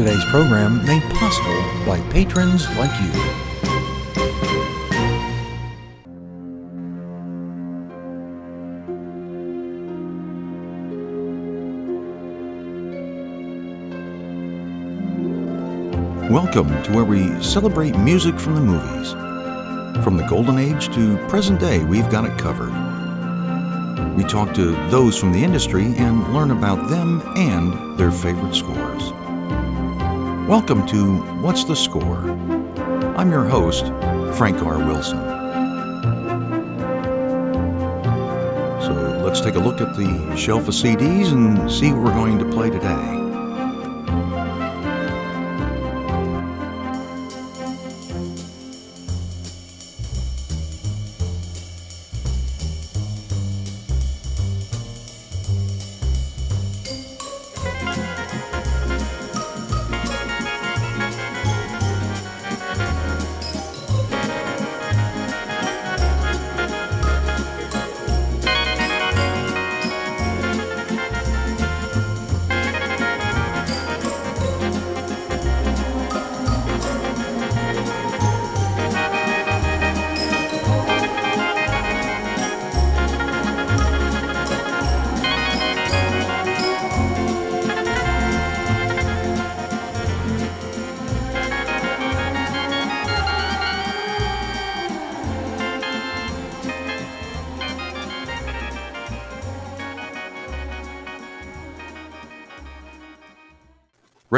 Today's program made possible by patrons like you. Welcome to where we celebrate music from the movies. From the golden age to present day, we've got it covered. We talk to those from the industry and learn about them and their favorite scores. Welcome to What's the Score? I'm your host, Frank R. Wilson. So let's take a look at the shelf of CDs and see what we're going to play today.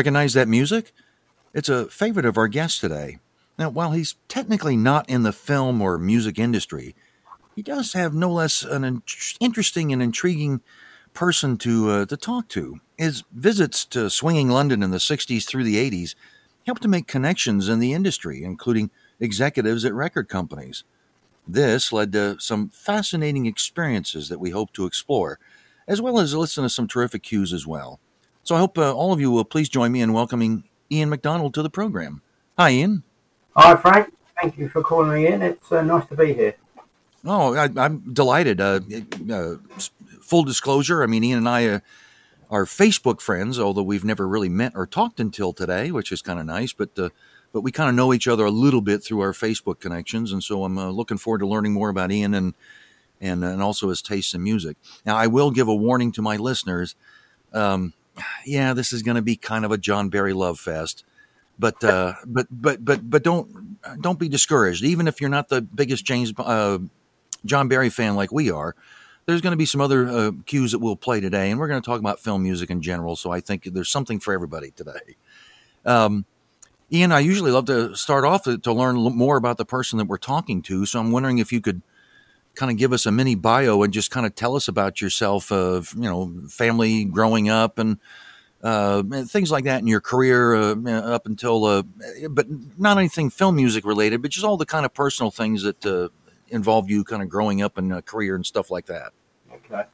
Recognize that music? It's a favorite of our guest today. Now, while he's technically not in the film or music industry, he does have no less an in- interesting and intriguing person to uh, to talk to. His visits to swinging London in the 60s through the 80s helped to make connections in the industry, including executives at record companies. This led to some fascinating experiences that we hope to explore, as well as listen to some terrific cues as well. So I hope uh, all of you will please join me in welcoming Ian McDonald to the program. Hi, Ian. Hi, Frank. Thank you for calling me in. It's uh, nice to be here. Oh, I, am delighted. Uh, uh, full disclosure, I mean, Ian and I uh, are Facebook friends, although we've never really met or talked until today, which is kind of nice. But uh, but we kind of know each other a little bit through our Facebook connections, and so I'm uh, looking forward to learning more about Ian and and and also his tastes in music. Now, I will give a warning to my listeners. Um, yeah, this is going to be kind of a John Barry love fest. But uh, but but but but don't don't be discouraged. Even if you're not the biggest James uh, John Barry fan like we are, there's going to be some other uh, cues that we'll play today, and we're going to talk about film music in general. So I think there's something for everybody today. Um, Ian, I usually love to start off to, to learn more about the person that we're talking to. So I'm wondering if you could kind of give us a mini bio and just kind of tell us about yourself, of you know, family growing up and uh, things like that in your career uh, up until, uh, but not anything film music related, but just all the kind of personal things that uh, involved you kind of growing up and career and stuff like that. Okay.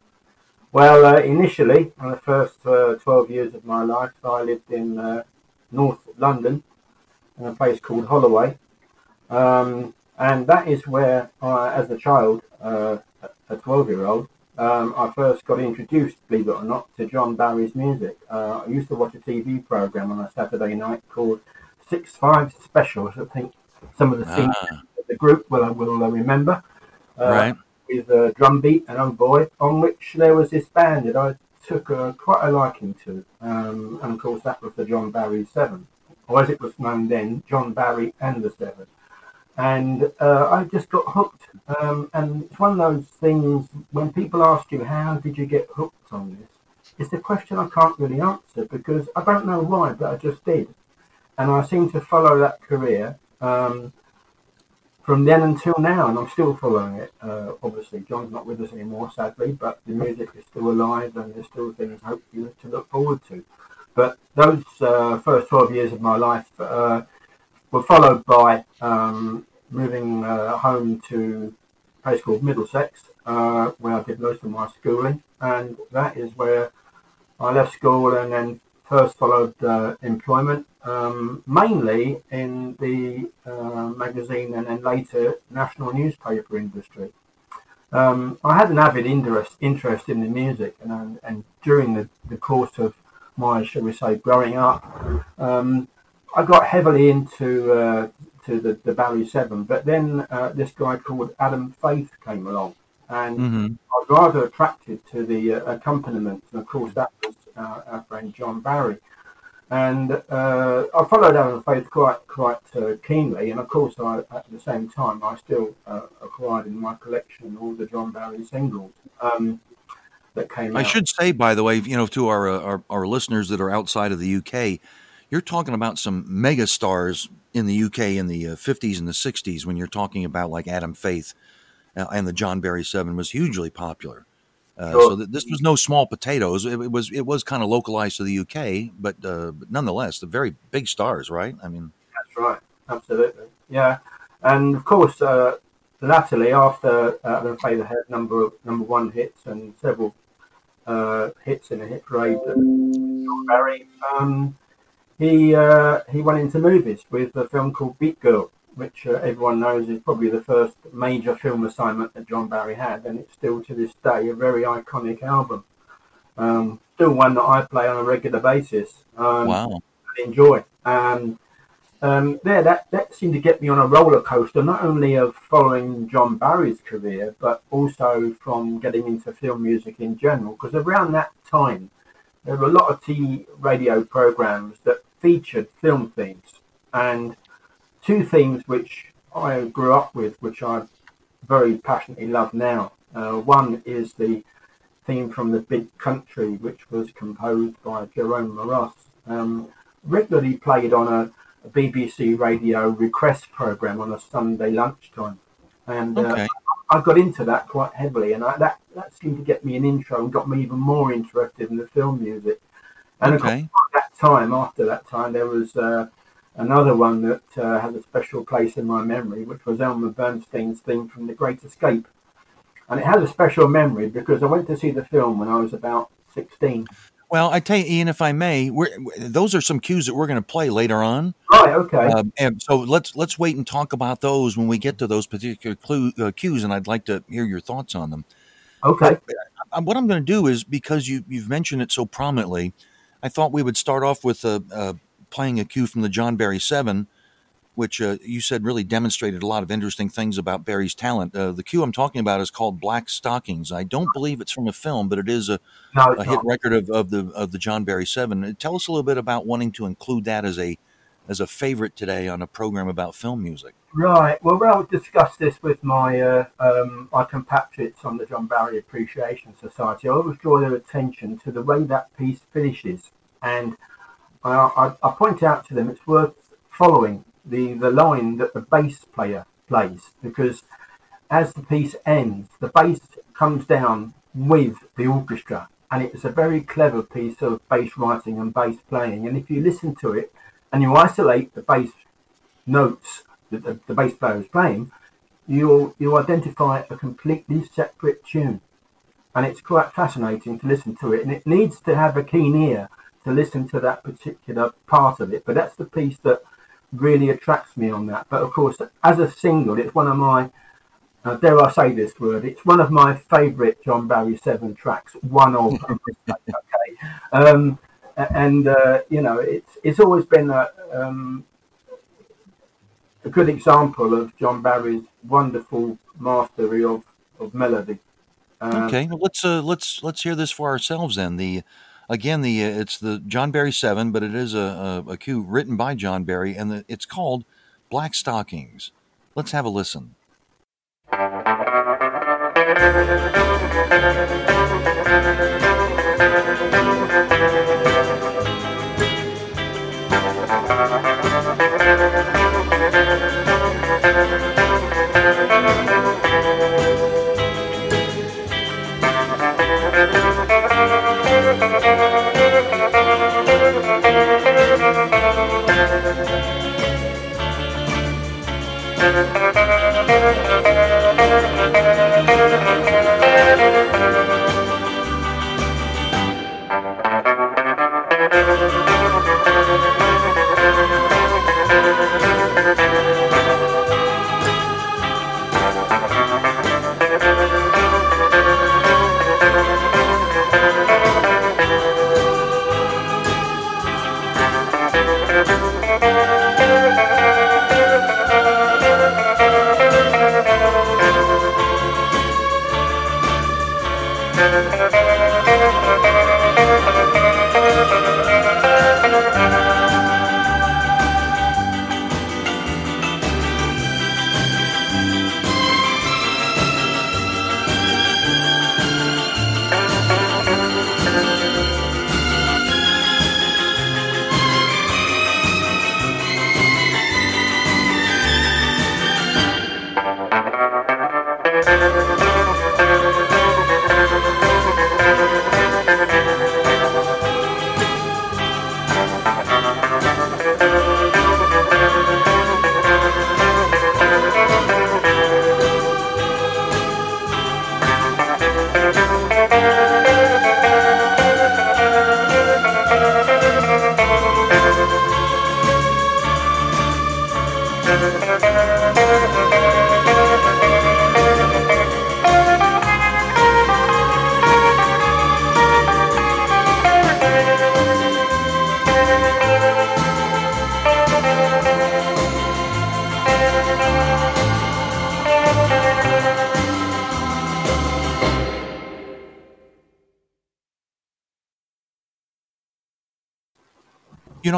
Well, uh, initially, in the first uh, 12 years of my life, I lived in North London in a place called Holloway. Um, and that is where, I, as a child, uh, a 12 year old, um, I first got introduced, believe it or not, to John Barry's music. Uh, I used to watch a TV program on a Saturday night called Six Five Specials. I think some of the scenes ah. the group will will remember. Uh, right. With a drum beat and oh boy, on which there was this band that I took a, quite a liking to. Um, and of course, that was the John Barry Seven, or as it was known then, John Barry and the Seven and uh, I just got hooked. Um, and it's one of those things when people ask you, "How did you get hooked on this?" It's a question I can't really answer because I don't know why, but I just did, and I seem to follow that career um, from then until now, and I'm still following it. Uh, obviously, John's not with us anymore, sadly, but the music is still alive, and there's still things hopefully to look forward to. But those uh, first 12 years of my life uh, were followed by um, moving uh, home to a place called Middlesex, uh, where I did most of my schooling, and that is where I left school and then first followed uh, employment, um, mainly in the uh, magazine and then later national newspaper industry. Um, I had an avid interest interest in the music, and, and during the, the course of my, shall we say, growing up, um, I got heavily into uh, to the, the Barry Seven, but then uh, this guy called Adam Faith came along, and hmm I was rather attracted to the uh, accompaniment, and of course that was uh, our friend John Barry. And uh, I followed Adam Faith quite quite uh, keenly, and of course, I, at the same time, I still uh, acquired in my collection all the John Barry singles um, that came I out. should say, by the way, you know, to our, our our listeners that are outside of the UK, you're talking about some mega stars in the UK in the uh, 50s and the 60s when you're talking about like Adam Faith uh, and the John Barry Seven was hugely popular. Uh, Sure. so th- this was no small potatoes. It, it was it was kind of localized to the UK, but, uh, but nonetheless, the very big stars, right? I mean, That's right, absolutely, yeah. And of course, uh, latterly after uh, Adam Faith had number number one hits and several uh, hits in a hit parade, uh, John Barry, um, he uh, he went into movies with a film called Beat Girl, which uh, everyone knows is probably the first major film assignment that John Barry had, and it's still to this day a very iconic album. Um, still one that I play on a regular basis. Um, wow. enjoy. And um, there, that, that seemed to get me on a roller coaster, not only of following John Barry's career, but also from getting into film music in general. Because around that time, there were a lot of TV radio programs that featured film themes. And two themes which I grew up with, which I very passionately love now. Uh, one is the theme from The Big Country, which was composed by Jerome Moross. Um, regularly played on a, a BBC radio request program on a Sunday lunchtime. And uh, Okay. I got into that quite heavily, and I, that, that seemed to get me an intro and got me even more interested in the film music. And of course, Okay. at that time, after that time, there was uh, another one that uh, had a special place in my memory, which was Elmer Bernstein's theme from The Great Escape. And it has a special memory because I went to see the film when I was about 16. Well, I tell you, Ian, if I may, we're, those are some cues that we're going to play later on. Right, okay. Um, and so let's let's wait and talk about those when we get to those particular clue, uh, cues, and I'd like to hear your thoughts on them. okay. Uh, what I'm going to do is because you you've mentioned it so prominently, I thought we would start off with uh, uh, playing a cue from the John Barry Seven, which uh, you said really demonstrated a lot of interesting things about Barry's talent. Uh, the cue I'm talking about is called Black Stockings. I don't believe it's from a film, but it is a, No, a hit not. record of, of the of the John Barry Seven. Uh, Tell us a little bit about wanting to include that as a as a favorite today on a program about film music. Right. Well, when I discussed this with my uh, um, my compatriots on the John Barry Appreciation Society, I always draw their attention to the way that piece finishes, and I, I, I point out to them it's worth following the the line that the bass player plays because as the piece ends, the bass comes down with the orchestra, and it's a very clever piece of bass writing and bass playing. And if you listen to it and you isolate the bass notes that the, the bass player is playing, you'll you'll identify a completely separate tune, and it's quite fascinating to listen to it. And it needs to have a keen ear to listen to that particular part of it. But that's the piece that really attracts me on that. But of course, as a single, it's one of my uh, dare I say this word? It's one of my favourite John Barry Seven tracks. One of okay. Um, and uh, you know, it's it's always been a um, a good example of John Barry's wonderful mastery of, of melody. Um, Okay, well, let's uh, let's let's hear this for ourselves then. The again, the uh, it's the John Barry Seven, but it is a, a, a cue written by John Barry, and the, it's called Black Stockings. Let's have a listen.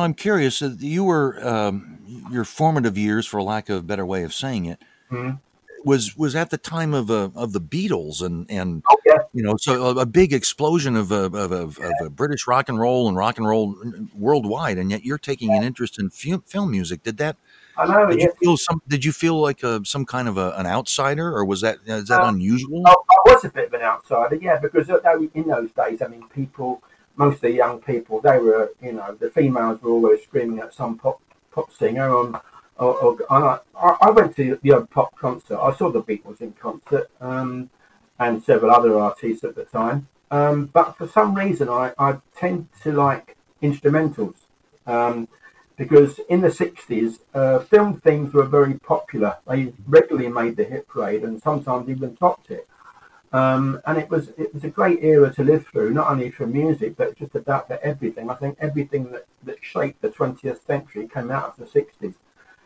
Know, I'm curious. uh, You were um, your formative years, for lack of a better way of saying it, Mhm. was was at the time of uh, of the Beatles and and Oh, yeah. you know, so a, a big explosion of of, of, of, of uh, British rock and roll and rock and roll worldwide, and yet you're taking an interest in fu- film music. Did that? I know. Did Yeah. you feel some? Did you feel like a, some kind of a, an outsider, or was that is that Uh, unusual? I, I was a bit of an outsider, yeah, because uh, in those days, I mean, people, most of the young people, they were, you know, the females were always screaming at some pop pop singer. On, or, or, I I went to the old pop concert. I saw the Beatles in concert um, and several other artists at the time. Um, but for some reason, I, I tend to like instrumentals. Um, because in the 60s, uh, film themes were very popular. They regularly made the hit parade and sometimes even topped it. Um, and it was it was a great era to live through, not only for music, but just about for everything. I think everything that, that shaped the 20th century came out of the 60s.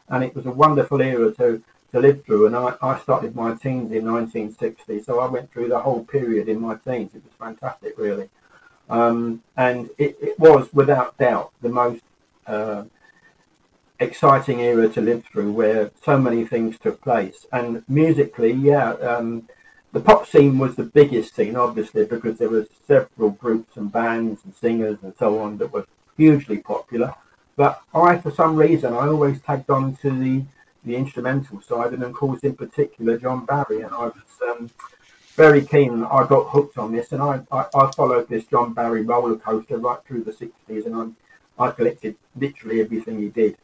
And it was a wonderful era to, to live through. And I, I started my teens in 1960, so I went through the whole period in my teens. It was fantastic, really. Um, and it, it was, without doubt, the most uh, exciting era to live through where so many things took place. And musically, yeah, um, the pop scene was the biggest scene, obviously, because there were several groups and bands and singers and so on that were hugely popular. But I, for some reason, I always tagged on to the, the instrumental side, and of course, in particular, John Barry. And I was um, very keen. I got hooked on this, and I, I, I followed this John Barry roller coaster right through the 60s, and I, I collected literally everything he did.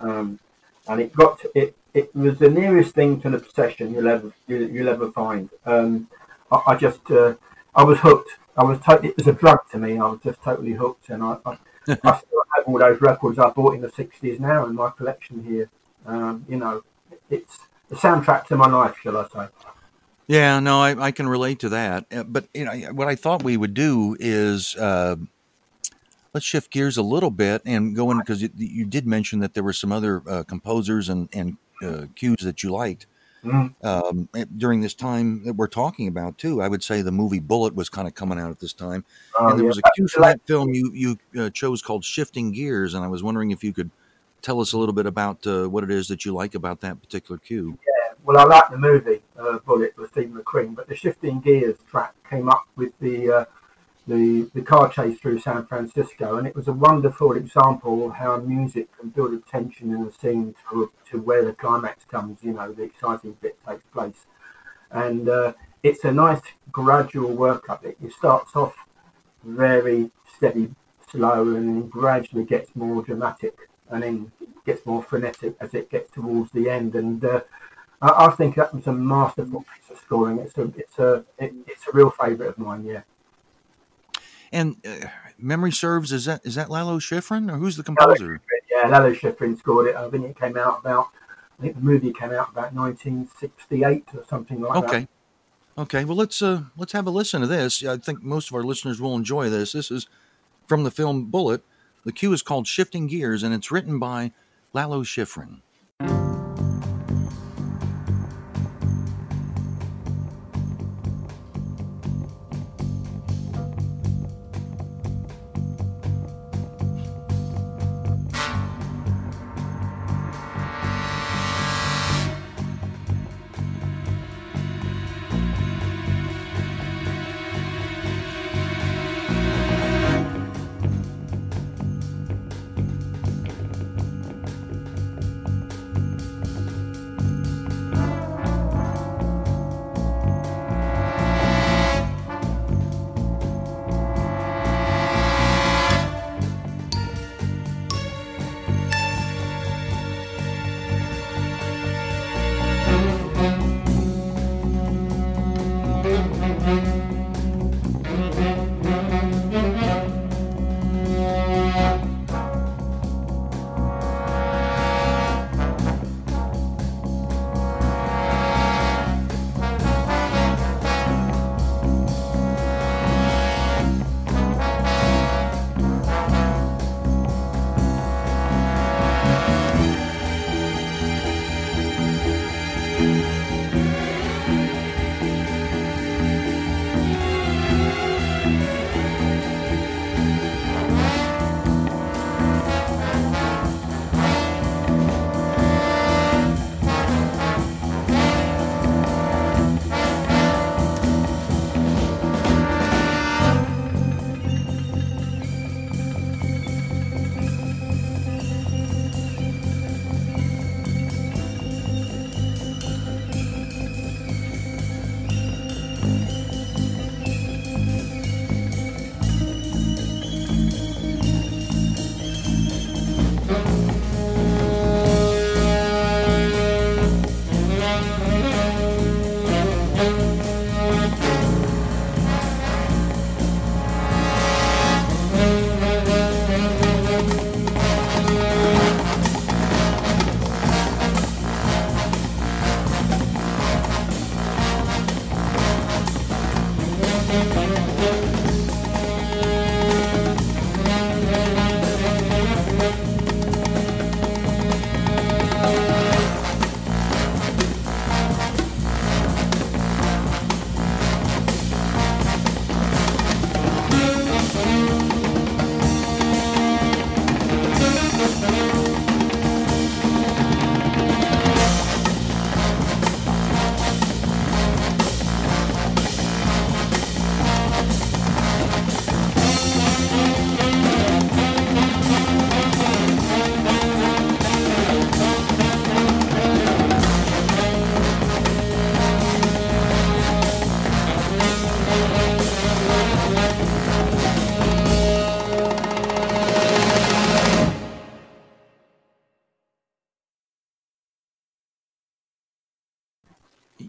Um, and it got to, it. It was the nearest thing to an obsession you'll ever you, you'll ever find. Um, I, I just uh, I was hooked. I was to- it was a drug to me. I was just totally hooked, and I, I, I still have all those records I bought in the '60s now in my collection here. Um, you know, it's the soundtrack to my life, shall I say? Yeah, no, I, I can relate to that. Uh, But you know, what I thought we would do is uh, let's shift gears a little bit and go in because you, you did mention that there were some other uh, composers and and uh, cues that you liked Mm. um, during this time that we're talking about too. I would say the movie Bullitt was kind of coming out at this time, Oh, and there yeah. was a cue for that film you you uh, chose called Shifting Gears, and I was wondering if you could tell us a little bit about uh, what it is that you like about that particular cue. Yeah, Well, I like the movie uh, Bullitt with Steve McQueen, but the Shifting Gears track came up with the uh, the the car chase through San Francisco, and it was a wonderful example of how music can build a tension in a scene to to where the climax comes. You know, the exciting bit takes place, and uh, it's a nice gradual work up. It, it starts off very steady, slow, and gradually gets more dramatic, and then gets more frenetic as it gets towards the end, and. Uh, I, I think that was a masterful piece of scoring. It's a it's a it, it's a real favourite of mine. Yeah, And uh, memory serves, is that is that Lalo Schifrin or who's the composer? yeah. Lalo Schifrin scored it. I think it came out about. I think the movie came out about 1968 or something like that. Okay. Okay. Well, let's uh let's have a listen to this. I think most of our listeners will enjoy this. This is from the film Bullitt. The cue is called Shifting Gears, and it's written by Lalo Schifrin.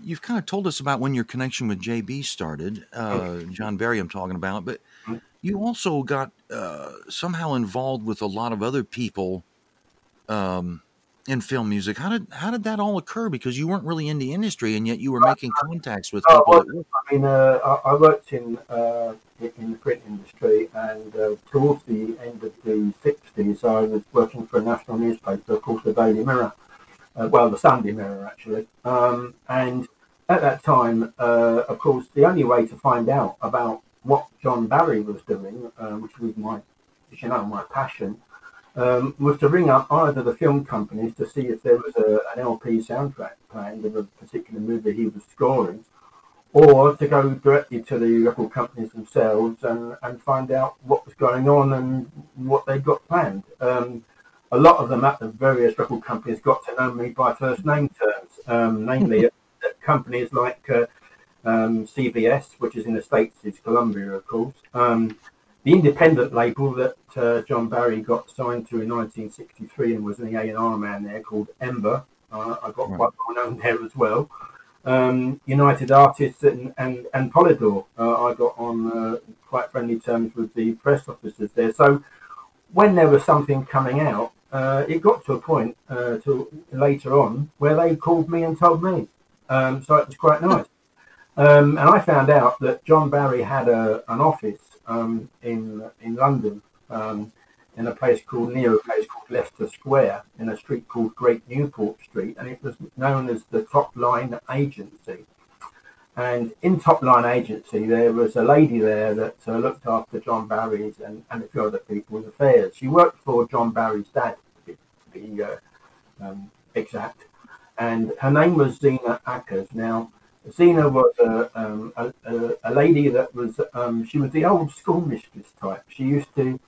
You've kind of told us about when your connection with JB started, uh, John Barry, I'm talking about, but Mhm. you also got uh, somehow involved with a lot of other people um, in film music. How did how did that all occur? Because you weren't really in the industry, and yet you were making contacts with Oh, people. well, that. I mean, uh, I, I worked in uh, in the print industry, and uh, towards the end of the '60s, I was working for a national newspaper called the Daily Mirror. Uh, well, the Sunday Mirror, actually. Um, and at that time, uh, of course, the only way to find out about what John Barry was doing, uh, which was my, you know, my passion, um, was to ring up either the film companies to see if there was a, an LP soundtrack playing of a particular movie he was scoring, or to go directly to the record companies themselves and, and find out what was going on and what they'd got planned. Um, a lot of them at the various record companies got to know me by first name terms, um, namely at, companies like uh, um, CBS, which is in the States, is Columbia, of course. Um, the independent label that uh, John Barry got signed to in 1963 and was the A&R man there called Ember. Uh, I got Right. quite well known there as well. Um, United Artists and, and, and Polydor. Uh, I got on uh, quite friendly terms with the press officers there. So when there was something coming out, uh, it got to a point uh, to later on where they called me and told me. Um, so it was quite nice. Um, and I found out that John Barry had a, an office um, in in London um, in a place called near a place called Leicester Square in a street called Great Newport Street, and it was known as the Top Line Agency. And in Top Line Agency, there was a lady there that uh, looked after John Barry's and, and a few other people's affairs. She worked for John Barry's dad, to be, to be uh, um, exact, and her name was Zena Ackers. Now, Zena was a, um, a, a, lady that was, um, she was the old school mistress type. She used to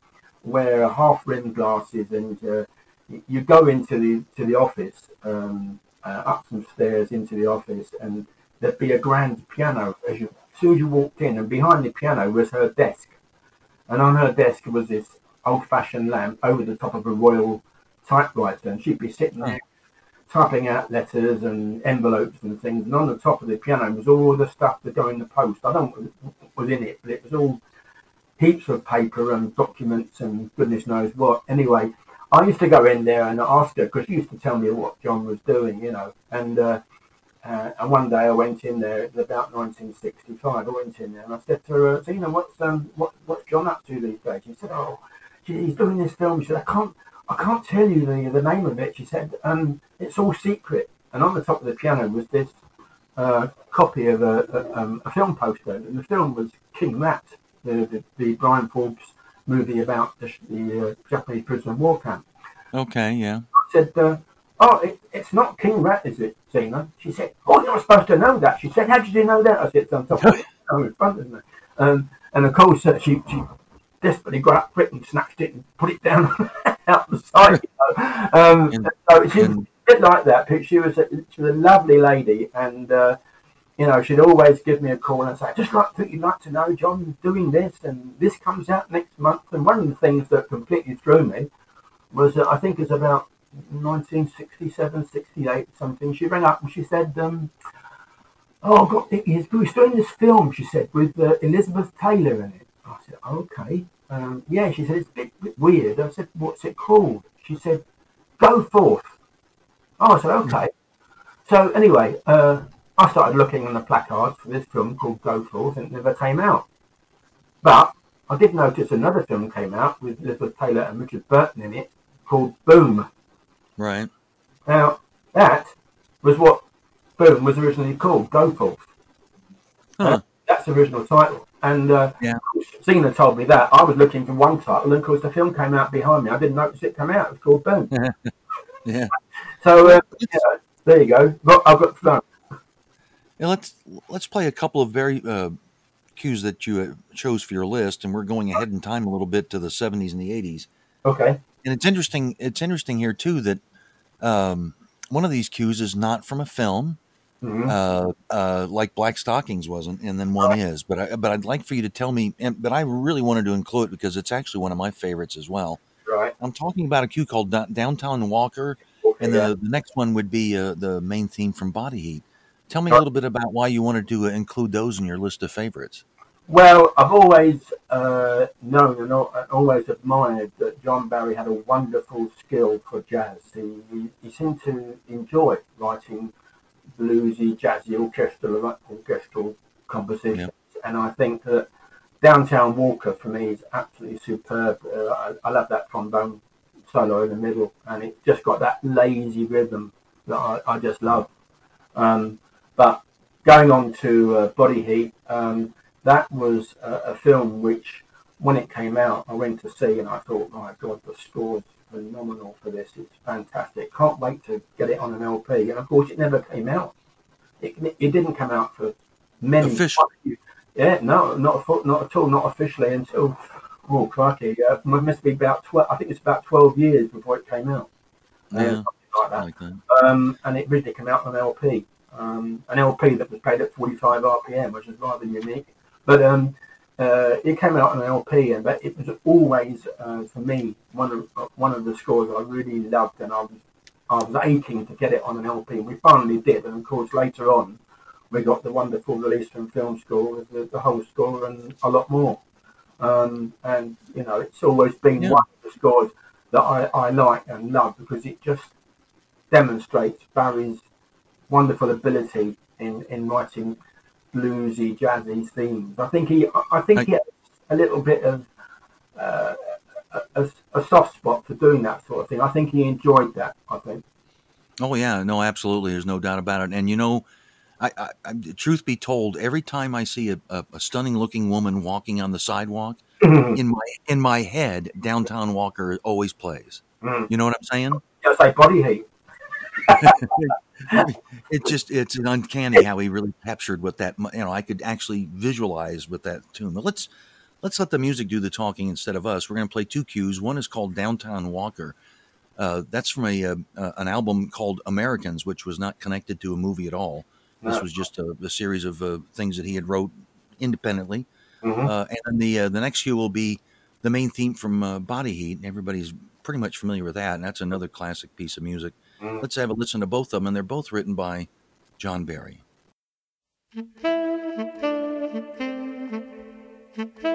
wear half rimmed glasses and uh, you go into the to the office, um, uh, up some stairs into the office, and there'd be a grand piano as you as soon as you walked in, and behind the piano was her desk, and on her desk was this old-fashioned lamp over the top of a royal typewriter, and she'd be sitting there typing out letters and envelopes and things, and on the top of the piano was all the stuff to go in the post. I don't know what was in it, but it was all heaps of paper and documents and goodness knows what. Anyway, I used to go in there and ask her because she used to tell me what John was doing, you know. And uh, uh, and one day I went in there. It was about 1965. I went in there and I said to her, "Tina, what's um what what's John up to these days?" She said, "Oh, he's doing this film." She said, "I can't I can't tell you the the name of it." She said, "Um, it's all secret." And on the top of the piano was this uh, copy of a, a, um, a film poster, and the film was King Rat, the the, the Bryan Forbes movie about the, the uh, Japanese prisoner of war camp. Okay, yeah. I said, uh, "Oh, it, it's not King Rat, is it, Zena?" She said, "Oh, you're not supposed to know that." She said, "How did you know that?" I said, "It's on top of the piano in front of me." Um, and of course, uh, she she desperately got up quick and snatched it and put it down out the side. You know? um, And- so she and- a bit like that. She was a, she was a lovely lady, and uh, you know she'd always give me a call and say, "I just like that you'd like to know John's doing this, and this comes out next month." And one of the things that completely threw me was that I think it's about 1967, 68, something. She rang up and she said, um, "Oh, got he's, he's doing this film." She said with uh, Elizabeth Taylor in it. I said, "Okay." Um, yeah, she said it's a bit, bit weird. I said, "What's it called?" She said, "Go Forth." Oh, I said, "Okay." So anyway, uh, I started looking on the placards for this film called Go Forth, and it never came out. But I did notice another film came out with Elizabeth Taylor and Richard Burton in it called Boom. Right. Now, that was what Boom was originally called, Go Forth. Huh. That's the original title. And uh, Yeah. Zena told me that. I was looking for one title, and of course, the film came out behind me. I didn't notice it come out. It was called Boom. Yeah. So, uh, yeah, there you go. Got, I've got fun. Yeah, let's let's play a couple of very uh, cues that you uh, chose for your list, and we're going ahead in time a little bit to the '70s and the '80s. Okay. And it's interesting. It's interesting here too that um, one of these cues is not from a film, Mhm. uh, uh, like Black Stockings wasn't, and then one is. But I, but I'd like for you to tell me. And, but I really wanted to include it because it's actually one of my favorites as well. Right. I'm talking about a cue called Da- Downtown Walker, Okay, and yeah. the, the next one would be uh, the main theme from Body Heat. Tell me a little bit about why you wanted to include those in your list of favorites. Well, I've always uh, known and always admired that John Barry had a wonderful skill for jazz. He, he, he seemed to enjoy writing bluesy, jazzy orchestral orchestral compositions, and I think that Downtown Walker for me is absolutely superb. Uh, I, I, love that trombone solo in the middle, and it just got that lazy rhythm that I, I just love. Um, but going on to uh, Body Heat. Um, that was a, a, film which, when it came out, I went to see and I thought, my God, the score's phenomenal for this. It's fantastic. Can't wait to get it on an LP. And of course, it never came out. It, it didn't come out for many. Officially. Yeah, no, not not at all, not officially until oh crikey, uh, it must be about twelve. I think it's about twelve years before it came out. Yeah, like that. Like that. Um, and it originally came out on LP. Um, an LP that was played at 45 RPM, which is rather unique. But um, uh, it came out on an LP, and but it was always uh, for me one of uh, one of the scores I really loved, and I was I was aching to get it on an LP. And we finally did, and of course later on we got the wonderful release from Film School with the, the whole score and a lot more. Um, and you know, it's always been yeah. one of the scores that I, I like and love because it just demonstrates Barry's wonderful ability in, in writing bluesy, jazzy themes. I think he, I think I, he has a little bit of uh, a, a, soft spot for doing that sort of thing. I think he enjoyed that. I think. Oh yeah, no, absolutely. There's no doubt about it. And you know, I, I, I truth be told, every time I see a, a, a stunning looking woman walking on the sidewalk, mm-hmm. in my in my head, Downtown Walker always plays. Mm. You know what I'm saying? Just like body heat. it just it's an uncanny how he really captured what that you know I could actually visualize with that tune. But let's let's let the music do the talking instead of us. We're going to play two cues. One is called Downtown Walker. Uh, that's from a, uh, uh, an album called Americans, which was not connected to a movie at all. This was just a, a series of uh, things that he had wrote independently. Mm-hmm. Uh, and then the the next cue will be the main theme from Body Heat. Everybody's pretty much familiar with that, and that's another classic piece of music. Mm. Let's have a listen to both of them, and they're both written by John Barry.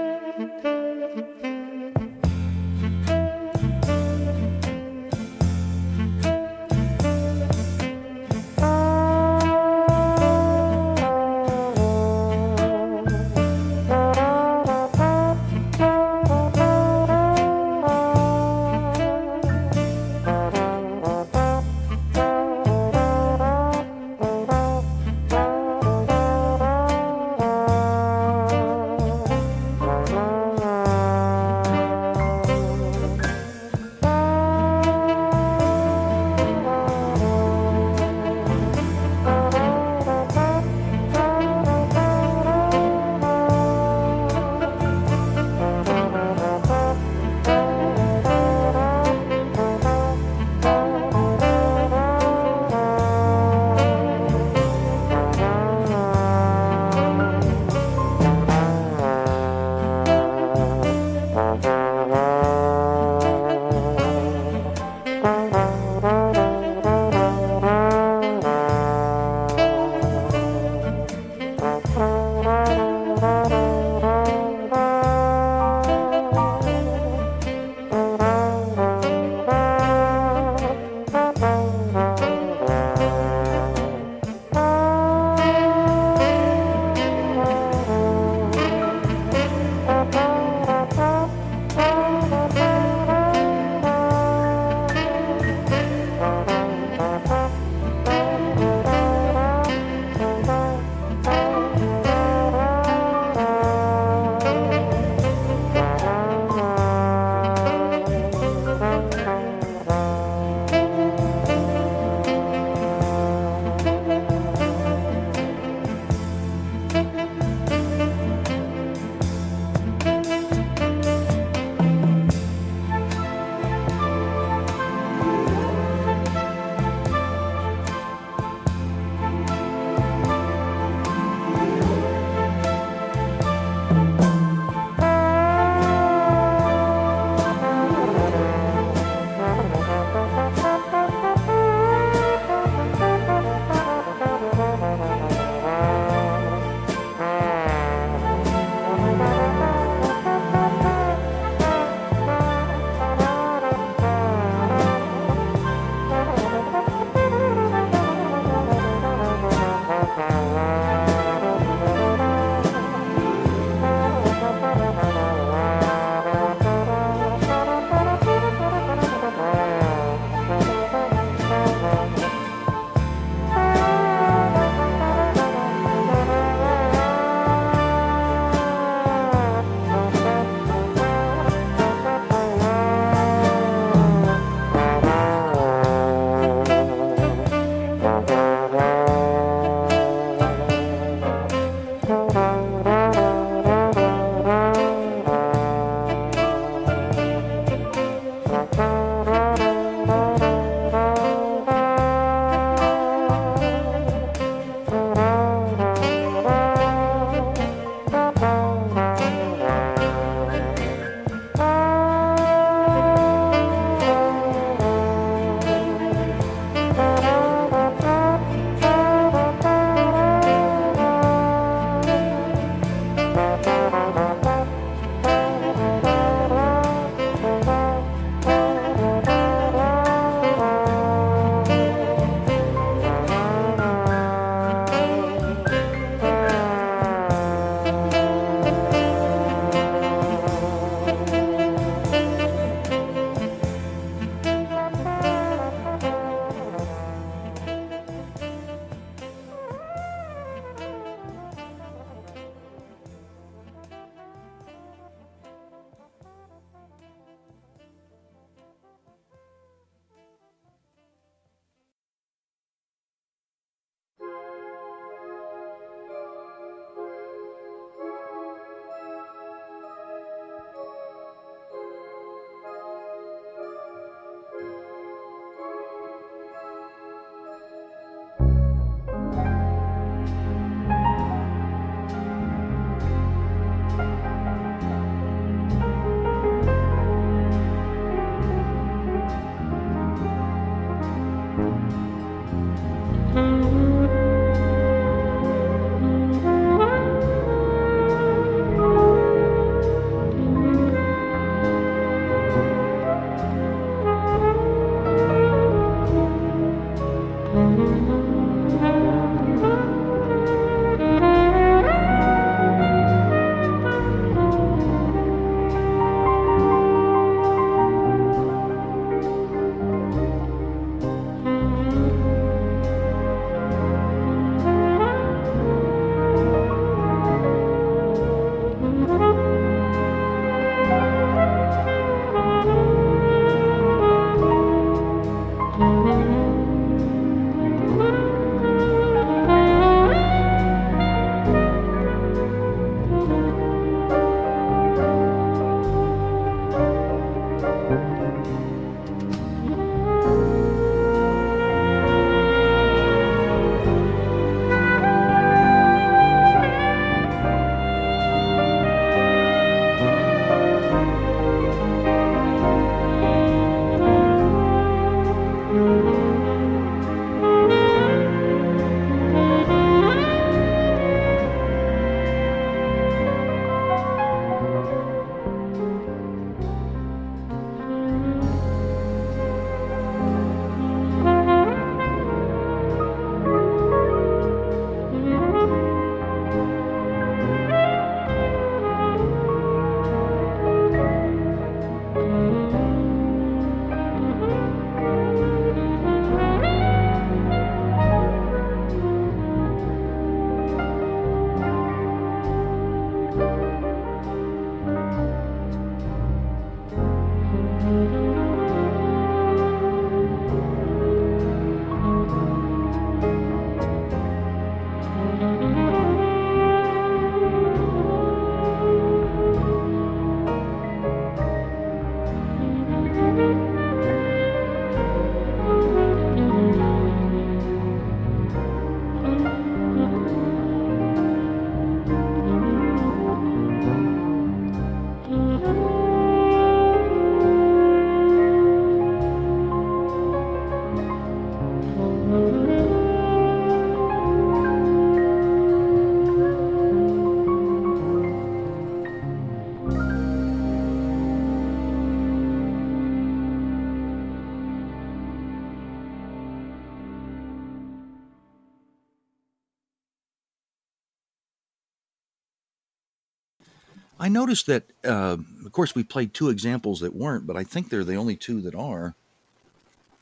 I noticed that, uh, of course, we played two examples that weren't, but I think they're the only two that are.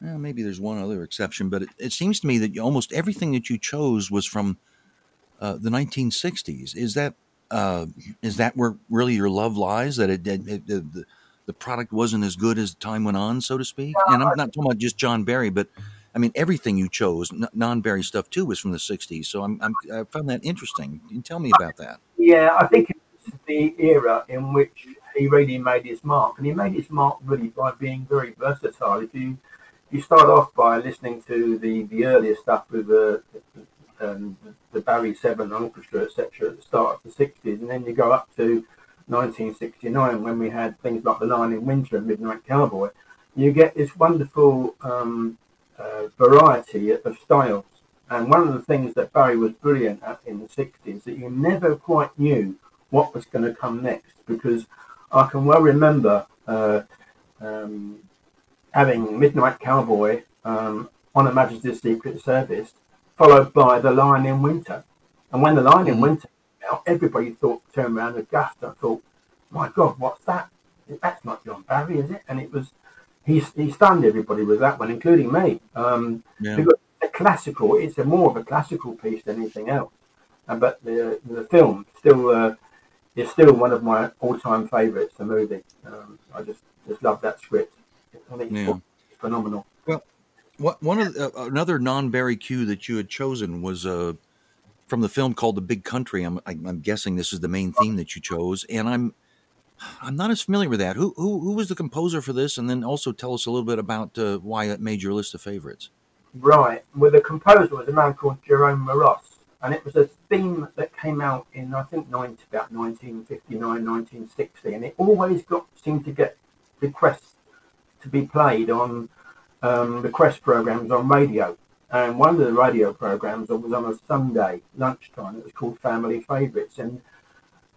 Well, maybe there's one other exception, but it, it seems to me that almost everything that you chose was from uh, the 1960s. Is that uh, is that where really your love lies? That it, it, it the, the product wasn't as good as time went on, so to speak. And I'm not talking about just John Barry, but I mean everything you chose, non Barry stuff too, was from the '60s. So I'm, I'm, i found that interesting. Tell me about that? Yeah, I think the era in which he really made his mark, and he made his mark really by being very versatile. If you you start off by listening to the the earlier stuff with the um, the Barry Seven Orchestra, etc., at the start of the '60s, and then you go up to 1969 when we had things like The Lion in Winter and Midnight Cowboy. You get this wonderful um, uh, variety of styles. And one of the things that Barry was brilliant at in the 60s that you never quite knew what was going to come next because I can well remember uh, um, having Midnight Cowboy um, On Her Majesty's Secret Service, followed by The Lion in Winter. And when The Lion in mm-hmm. Winter came out, everybody thought, turned around and gasped. I thought, my God, what's that? That's not John Barry, is it? And it was, he, he stunned everybody with that one, including me. Um, yeah. Because a classical, it's a more of a classical piece than anything else. Uh, but the the film still uh, is still one of my all-time favourites. The movie, um, I just just love that script. I think yeah. phenomenal. Well, what one of the, uh, another non-Barry cue that you had chosen was uh, from the film called The Big Country. I'm I'm guessing this is the main theme that you chose, and I'm I'm not as familiar with that. Who who who was the composer for this? And then also tell us a little bit about uh, why it made your list of favorites. Right. Well, the composer was a man called Jerome Moross, and it was a theme that came out in I think 90, about 1959, 1960, and it always got seemed to get requests to be played on um, request programs on radio. And one of the radio programs was on a Sunday lunchtime. It was called Family Favourites, and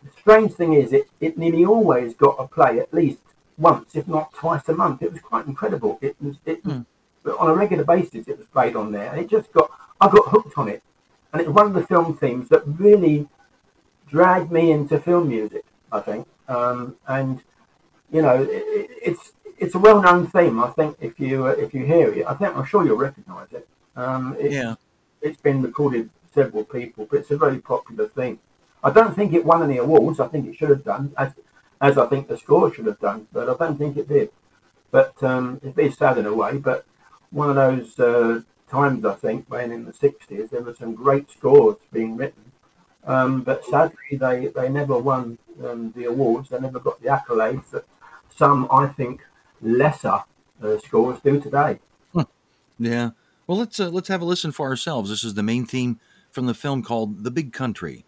the strange thing is, it, it nearly always got a play at least once, if not twice a month. It was quite incredible. It was, it mm. on a regular basis, it was played on there, and it just got, I got hooked on it. And it's one of the film themes that really dragged me into film music, I think. Um, and you know, it, it's it's a well-known theme. I think if you uh, if you hear it, I think I'm sure you'll recognise it. Um, it's, yeah, it's been recorded several people, but it's a very popular theme. I don't think it won any awards. I think it should have done, as, as I think the score should have done, but I don't think it did. But um, it's sad in a way. But one of those uh, times, I think, when in the 60s, there were some great scores being written. Um, but sadly, they, they never won um, the awards. They never got the accolades that some, I think, lesser uh, scores do today. Huh. Yeah. Well, let's uh, let's have a listen for ourselves. This is the main theme from the film called The Big Country.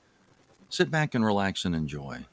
Sit back and relax and enjoy.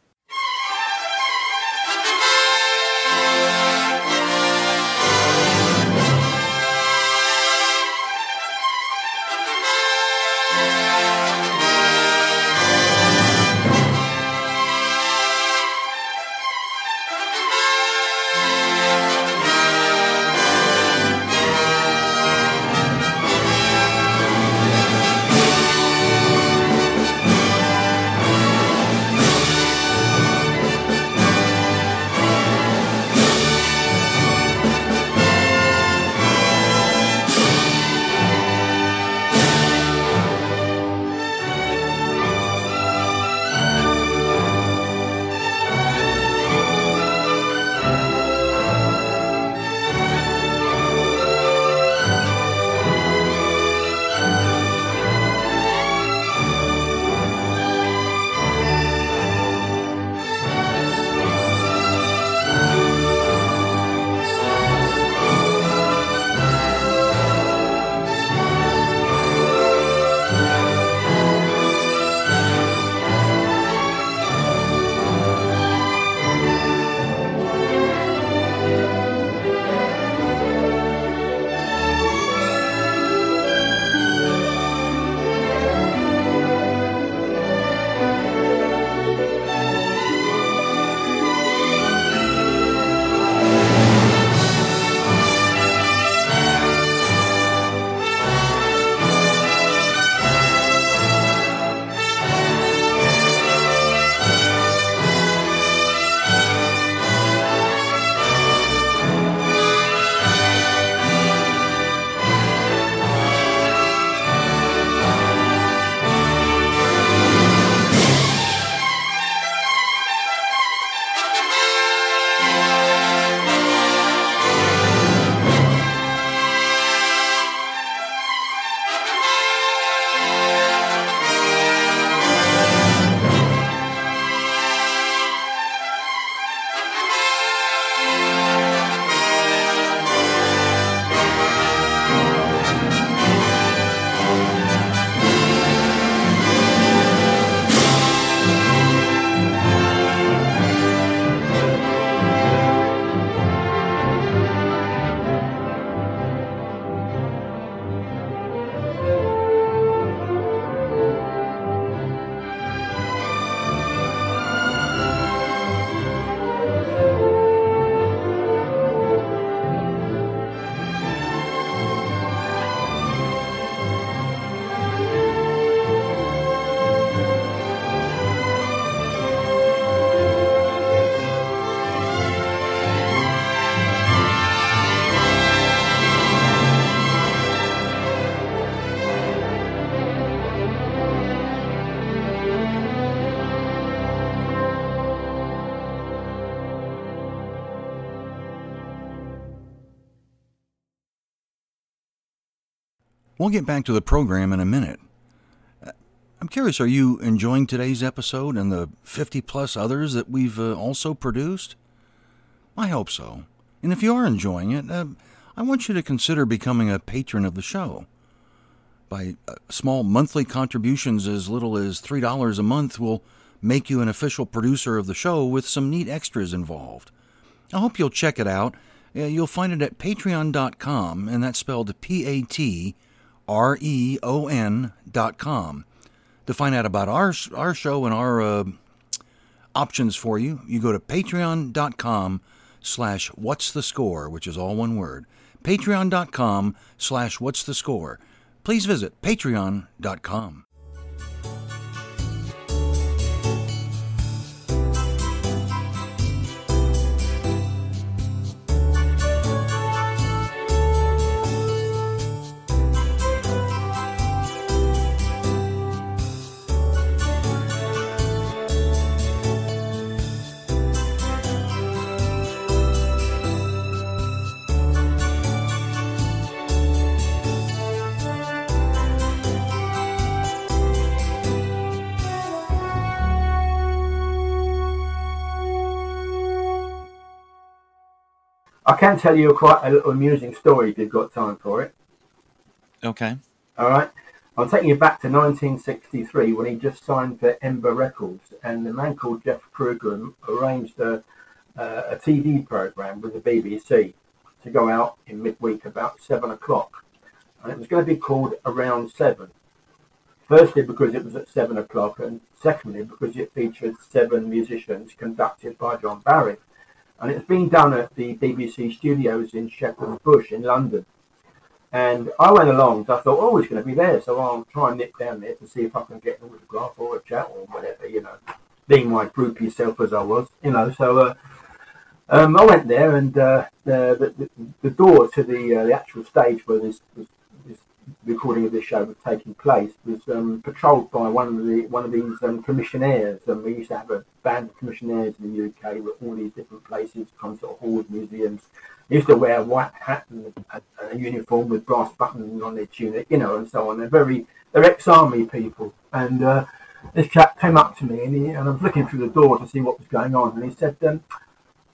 We'll get back to the program in a minute. Uh, I'm curious, are you enjoying today's episode and the 50 plus others that we've uh, also produced? I hope so. And if you are enjoying it, uh, I want you to consider becoming a patron of the show. By uh, small monthly contributions as little as $3 a month will make you an official producer of the show with some neat extras involved. I hope you'll check it out. You'll find it at patreon.com, and that's spelled P A T R E O com. To find out about our, our show and our uh, options for you, you go to patreon.com slash what's the score, which is all one word. Patreon.com slash what's the score. Please visit patreon.com. I can tell you quite a little amusing story if you've got time for it. Okay. All right. I'm taking you back to 1963 when he just signed for Ember Records, and the man called Jeff Kruger arranged a, uh, a TV program with the BBC to go out in midweek about seven o'clock, and it was going to be called Around Seven. Firstly, because it was at seven o'clock, and secondly, because it featured seven musicians conducted by John Barry and it's been done at the BBC studios in Shepherd's Bush in London. And I went along, so I thought, oh, he's going to be there, so I'll try and nip down there to see if I can get an autograph or a chat or whatever, you know, being my groupie self as I was, you know. So uh, um, I went there, and uh, the, the, the door to the uh, the actual stage where this, this recording of this show was taking place was um, patrolled by one of the one of these um, commissionaires. And we used to have a band of commissionaires in the UK with all these different places, concert halls, museums. They used to wear a white hat and a, a, uniform with brass buttons on their tunic, you know, and so on. They're very they're ex-army people. And uh, this chap came up to me, and, he, and I was looking through the door to see what was going on, and he said. Um,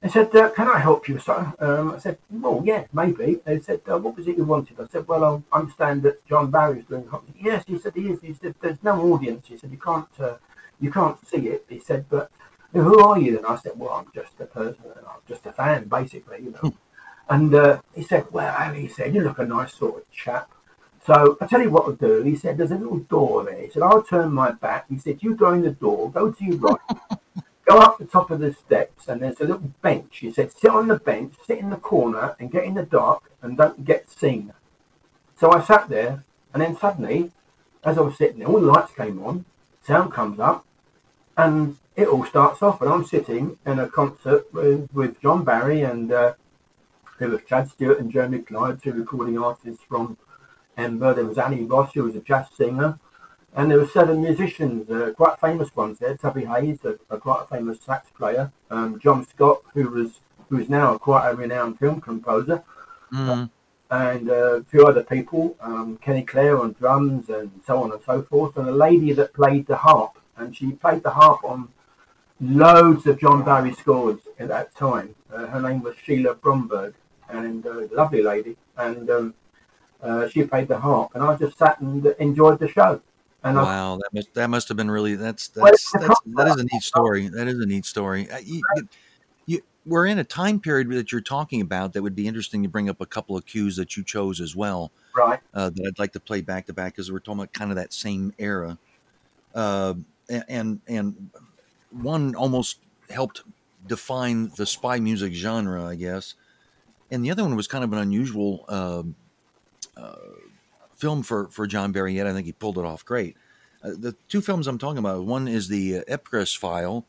I said, uh, "Can I help you, sir?" Um, I said, "Well, yeah, maybe." They said, uh, "What was it you wanted?" I said, "Well, I understand that John Barry's doing something." Yes, he said he is. He said, "There's no audience." He said, "You can't, uh, you can't see it." He said, "But who are you?" And I said, "Well, I'm just a person. I'm just a fan, basically, you know." and uh, he said, "Well," he said, "you look a nice sort of chap." So I tell you what I'll do. He said, "There's a little door there." He said, "I'll turn my back." He said, "You go in the door, go to your right." go up the top of the steps and there's a little bench. He said, sit on the bench, sit in the corner and get in the dark and don't get seen. So I sat there and then suddenly, as I was sitting there, all the lights came on, sound comes up and it all starts off and I'm sitting in a concert with, with John Barry and uh, there was Chad Stuart and Jeremy Clyde, two recording artists from Ember. There was Annie Ross, who was a jazz singer. And there were seven musicians, uh, quite famous ones there. Tubby Hayes, a, a quite a famous sax player. Um, John Scott, who was who is now a quite a renowned film composer. Mm. and uh, a few other people, um, Kenny Clare on drums and so on and so forth. And a lady that played the harp, and she played the harp on loads of John Barry scores at that time. Uh, her name was Sheila Bromberg, and a uh, lovely lady. And um, uh, she played the harp, and I just sat and enjoyed the show. And wow, that must that must have been really that's that's, that's that is a neat story. That is a neat story. Uh, you, you, we're in a time period that you're talking about that would be interesting to bring up a couple of cues that you chose as well. Right. Uh, that I'd like to play back to back because we're talking about kind of that same era, uh, and and one almost helped define the spy music genre, I guess, and the other one was kind of an unusual. Um, uh, film for, for John Barry yet. I think he pulled it off great. Uh, the two films I'm talking about, one is the uh, Ipcress File,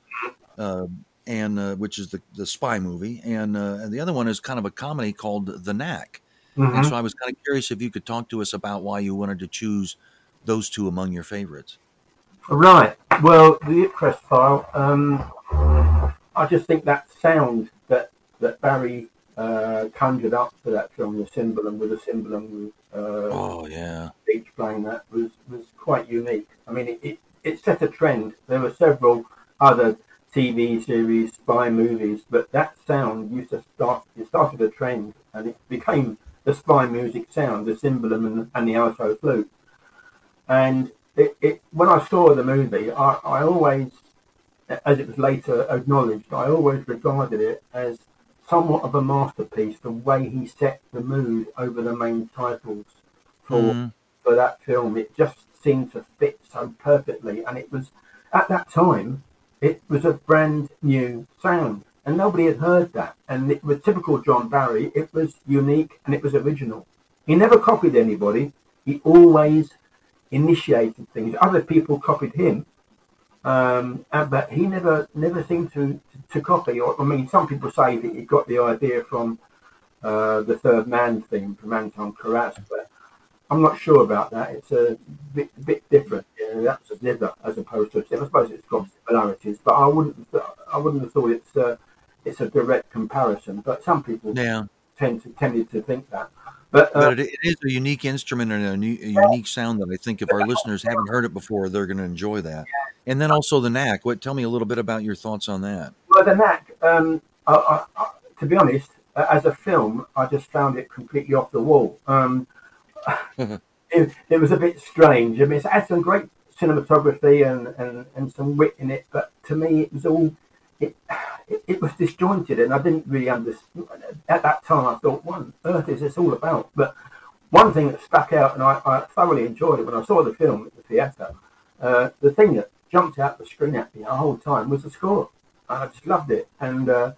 uh, and uh, which is the, the spy movie, and, uh, and the other one is kind of a comedy called The Knack. Mm-hmm. And so I was kind of curious if you could talk to us about why you wanted to choose those two among your favorites. Right. Well, the Ipcress File, um, I just think that sound that that Barry uh, conjured up for that film, the Cymbalum with the Cymbalum. Uh, oh yeah, Beach playing that was, was quite unique. I mean, it, it, it set a trend. There were several other TV series, spy movies, but that sound used to start, it started a trend and it became the spy music sound, the cymbalum and, and the alto flute. And it, it, when I saw the movie, I, I always, as it was later acknowledged, I always regarded it as somewhat of a masterpiece, the way he set the mood over the main titles for, mm. for that film. It just seemed to fit so perfectly. And it was, at that time, it was a brand new sound and nobody had heard that. And it was typical John Barry. It was unique and it was original. He never copied anybody. He always initiated things. Other people copied him, um, but he never never seemed to to copy. Or, I mean, some people say that he got the idea from uh, the Third Man theme from Anton Karas, but I'm not sure about that. It's a bit, bit different. You know, that's a zither as opposed to I suppose it's got similarities, but I wouldn't I wouldn't have thought it's. Uh, it's a direct comparison, but some people yeah. tend to tended to think that. But, uh, but it, it is a unique instrument and a, new, a, unique sound that I think if our listeners haven't heard it before, they're going to enjoy that. And then also the knack. What? Tell me a little bit about your thoughts on that. Well, the knack. Um, I, I, to be honest, as a film, I just found it completely off the wall. Um, it, it, was a bit strange. I mean, it had some great cinematography and, and, and some wit in it, but to me, it was all it, it, it, was disjointed and I didn't really understand. At that time, I thought, what on earth is this all about? But one thing that stuck out, and I, I thoroughly enjoyed it when I saw the film at the theatre, uh, the thing that jumped out the screen at me the whole time was the score. I just loved it. And, uh,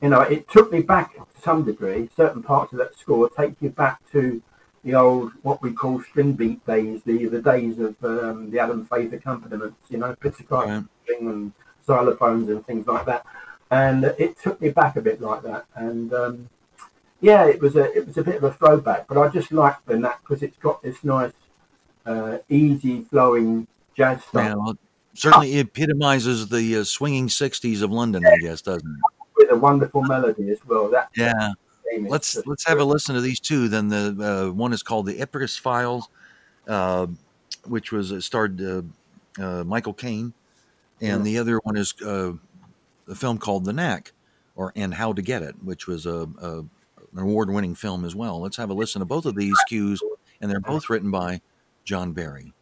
you know, it took me back to some degree. Certain parts of that score take you back to the old, what we call string beat days, the the days of um, the Adam Faith accompaniments, you know, pizzicato right. and xylophones and things like that. And it took me back a bit like that. And um, yeah, it was a it was a bit of a throwback, but I just liked the knack because it's got this nice, uh, easy flowing jazz style. Yeah, well, certainly epitomizes the uh, swinging '60s of London, yeah. I guess, doesn't it? With a wonderful melody as well. That yeah. Let's let's have a listen to these two. Then the uh, one is called the Ipcress Files, uh, which was uh, starred uh, Michael Caine and the other one is uh, a film called The Knack, or and How to Get It, which was a, a an award-winning film as well. Let's have a listen to both of these cues, and they're both written by John Barry.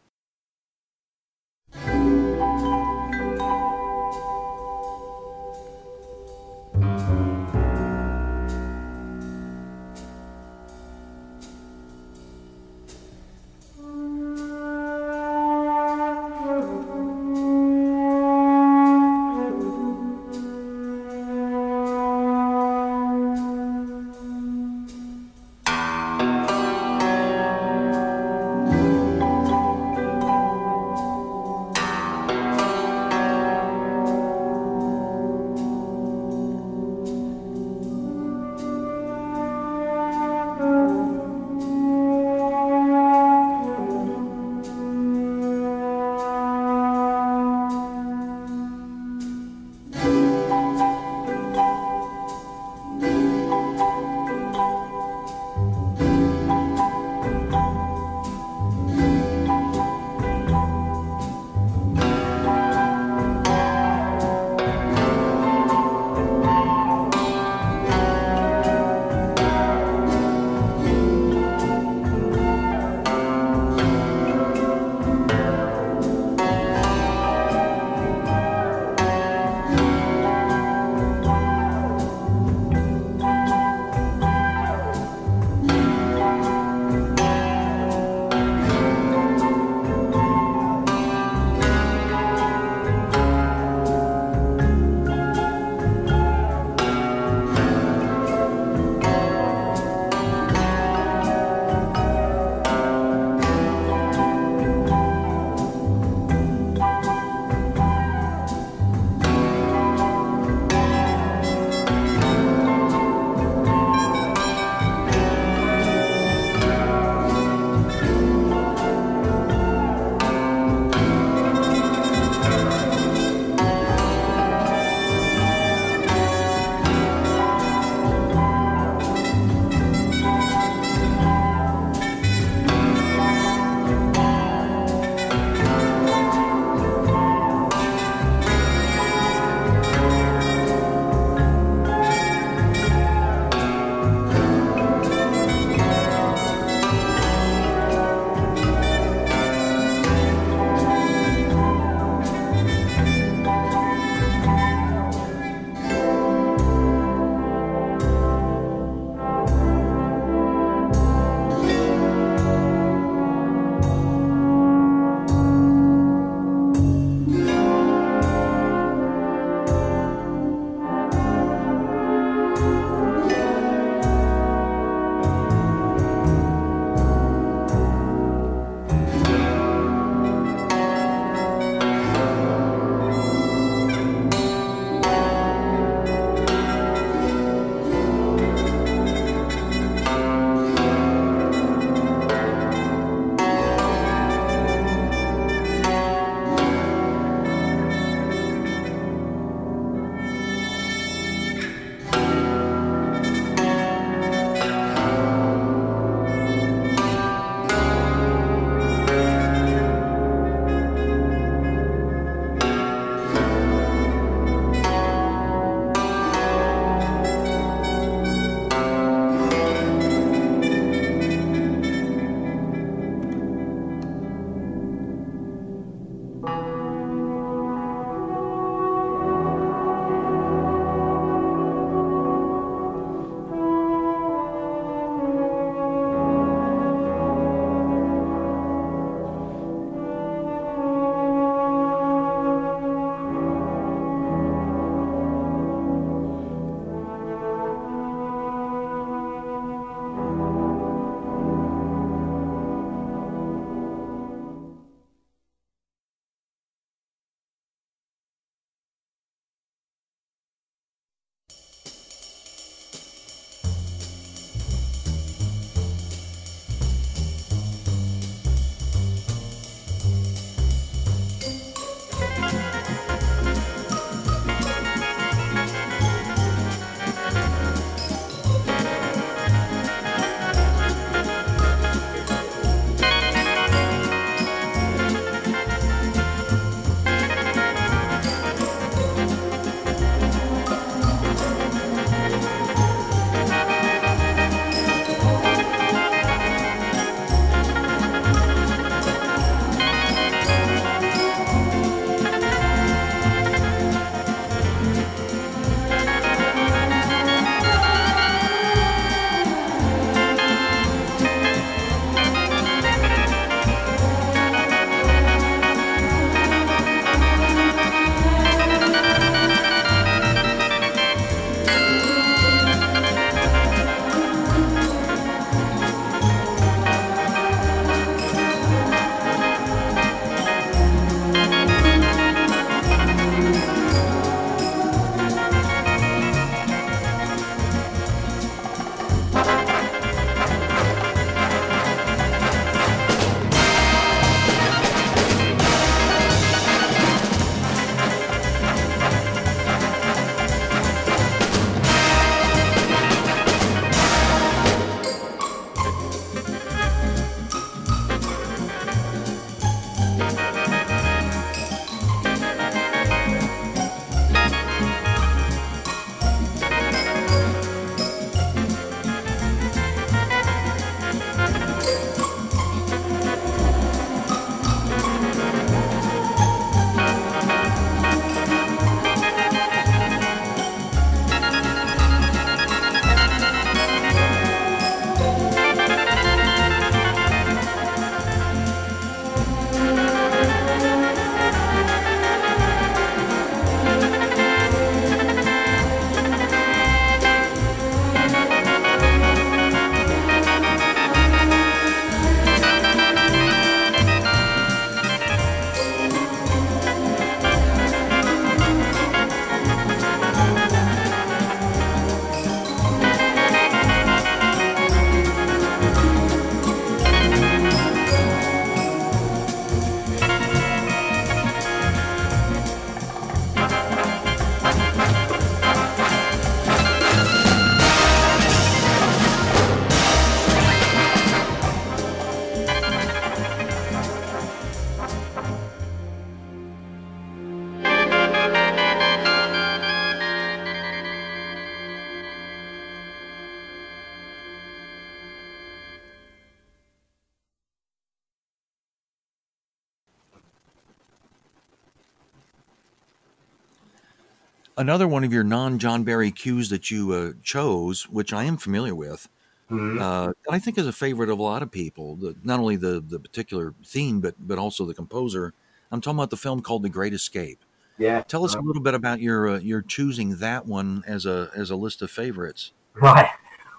Another one of your non John Barry cues that you uh, chose, which I am familiar with, Mhm. uh, I think is a favorite of a lot of people. The, not only the the particular theme, but but also the composer. I'm talking about the film called The Great Escape. Yeah. Tell us a Uh, little bit about your uh, your choosing that one as a as a list of favorites. Right.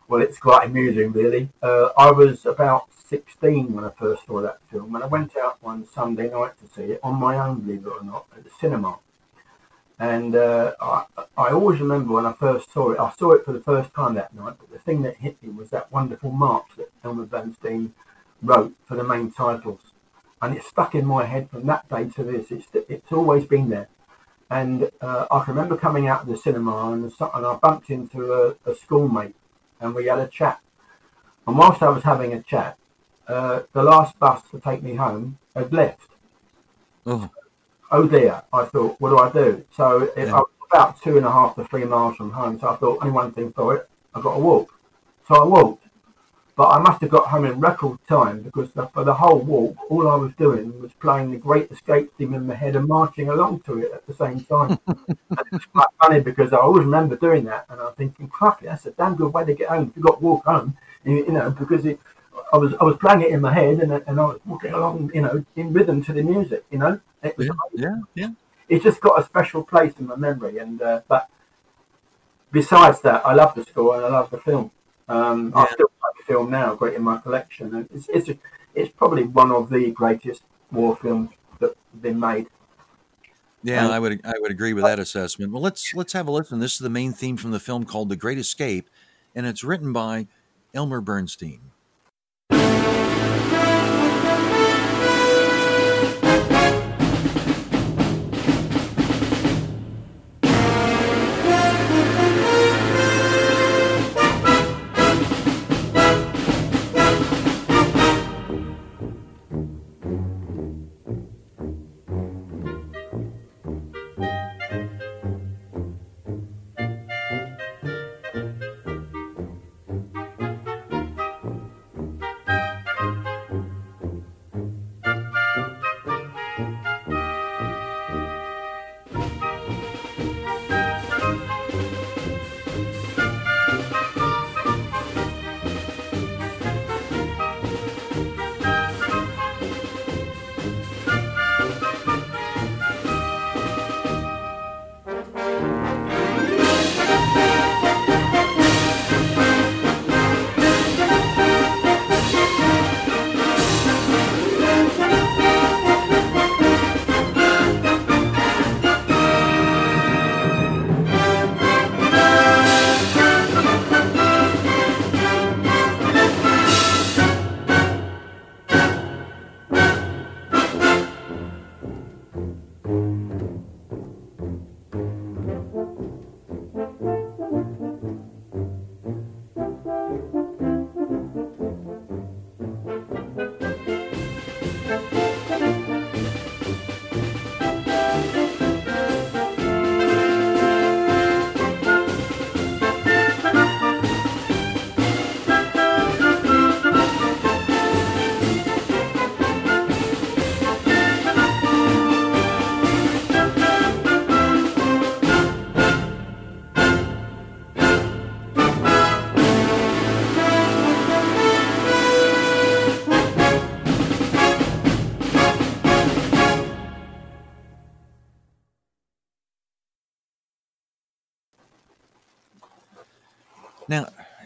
Well, it's quite amusing, really. Uh, I was about 16 when I first saw that film, and I went out one Sunday night to see it on my own, believe it or not, at the cinema. And uh, I, I always remember when I first saw it, I saw it for the first time that night, but the thing that hit me was that wonderful march that Elmer Bernstein wrote for the main titles. And it stuck in my head from that day to this. It's, it's always been there. And uh, I can remember coming out of the cinema and, and I bumped into a, a schoolmate and we had a chat. And whilst I was having a chat, uh, the last bus to take me home had left. Oh, Oh dear, I thought, what do I do? So it, Yeah. I was about two and a half to three miles from home, so I thought, only one thing for it, I've got to walk. So I walked. But I must have got home in record time because the, for the whole walk, all I was doing was playing the Great Escape theme in my head and marching along to it at the same time. and it's quite funny because I always remember doing that and I'm thinking, crap, that's a damn good way to get home. If you've got to walk home, you, you know, because it, I was I was playing it in my head and, and I was walking along, you know, in rhythm to the music, you know. It was yeah, yeah, yeah. it's just got a special place in my memory. And uh, but besides that, I love the score and I love the film. Um, I still like the film now, great in my collection, and it's it's, it's probably one of the greatest war films that have been made. Yeah, Um, I would I would agree with that assessment. Well, let's let's have a listen. This is the main theme from the film called The Great Escape, and it's written by Elmer Bernstein.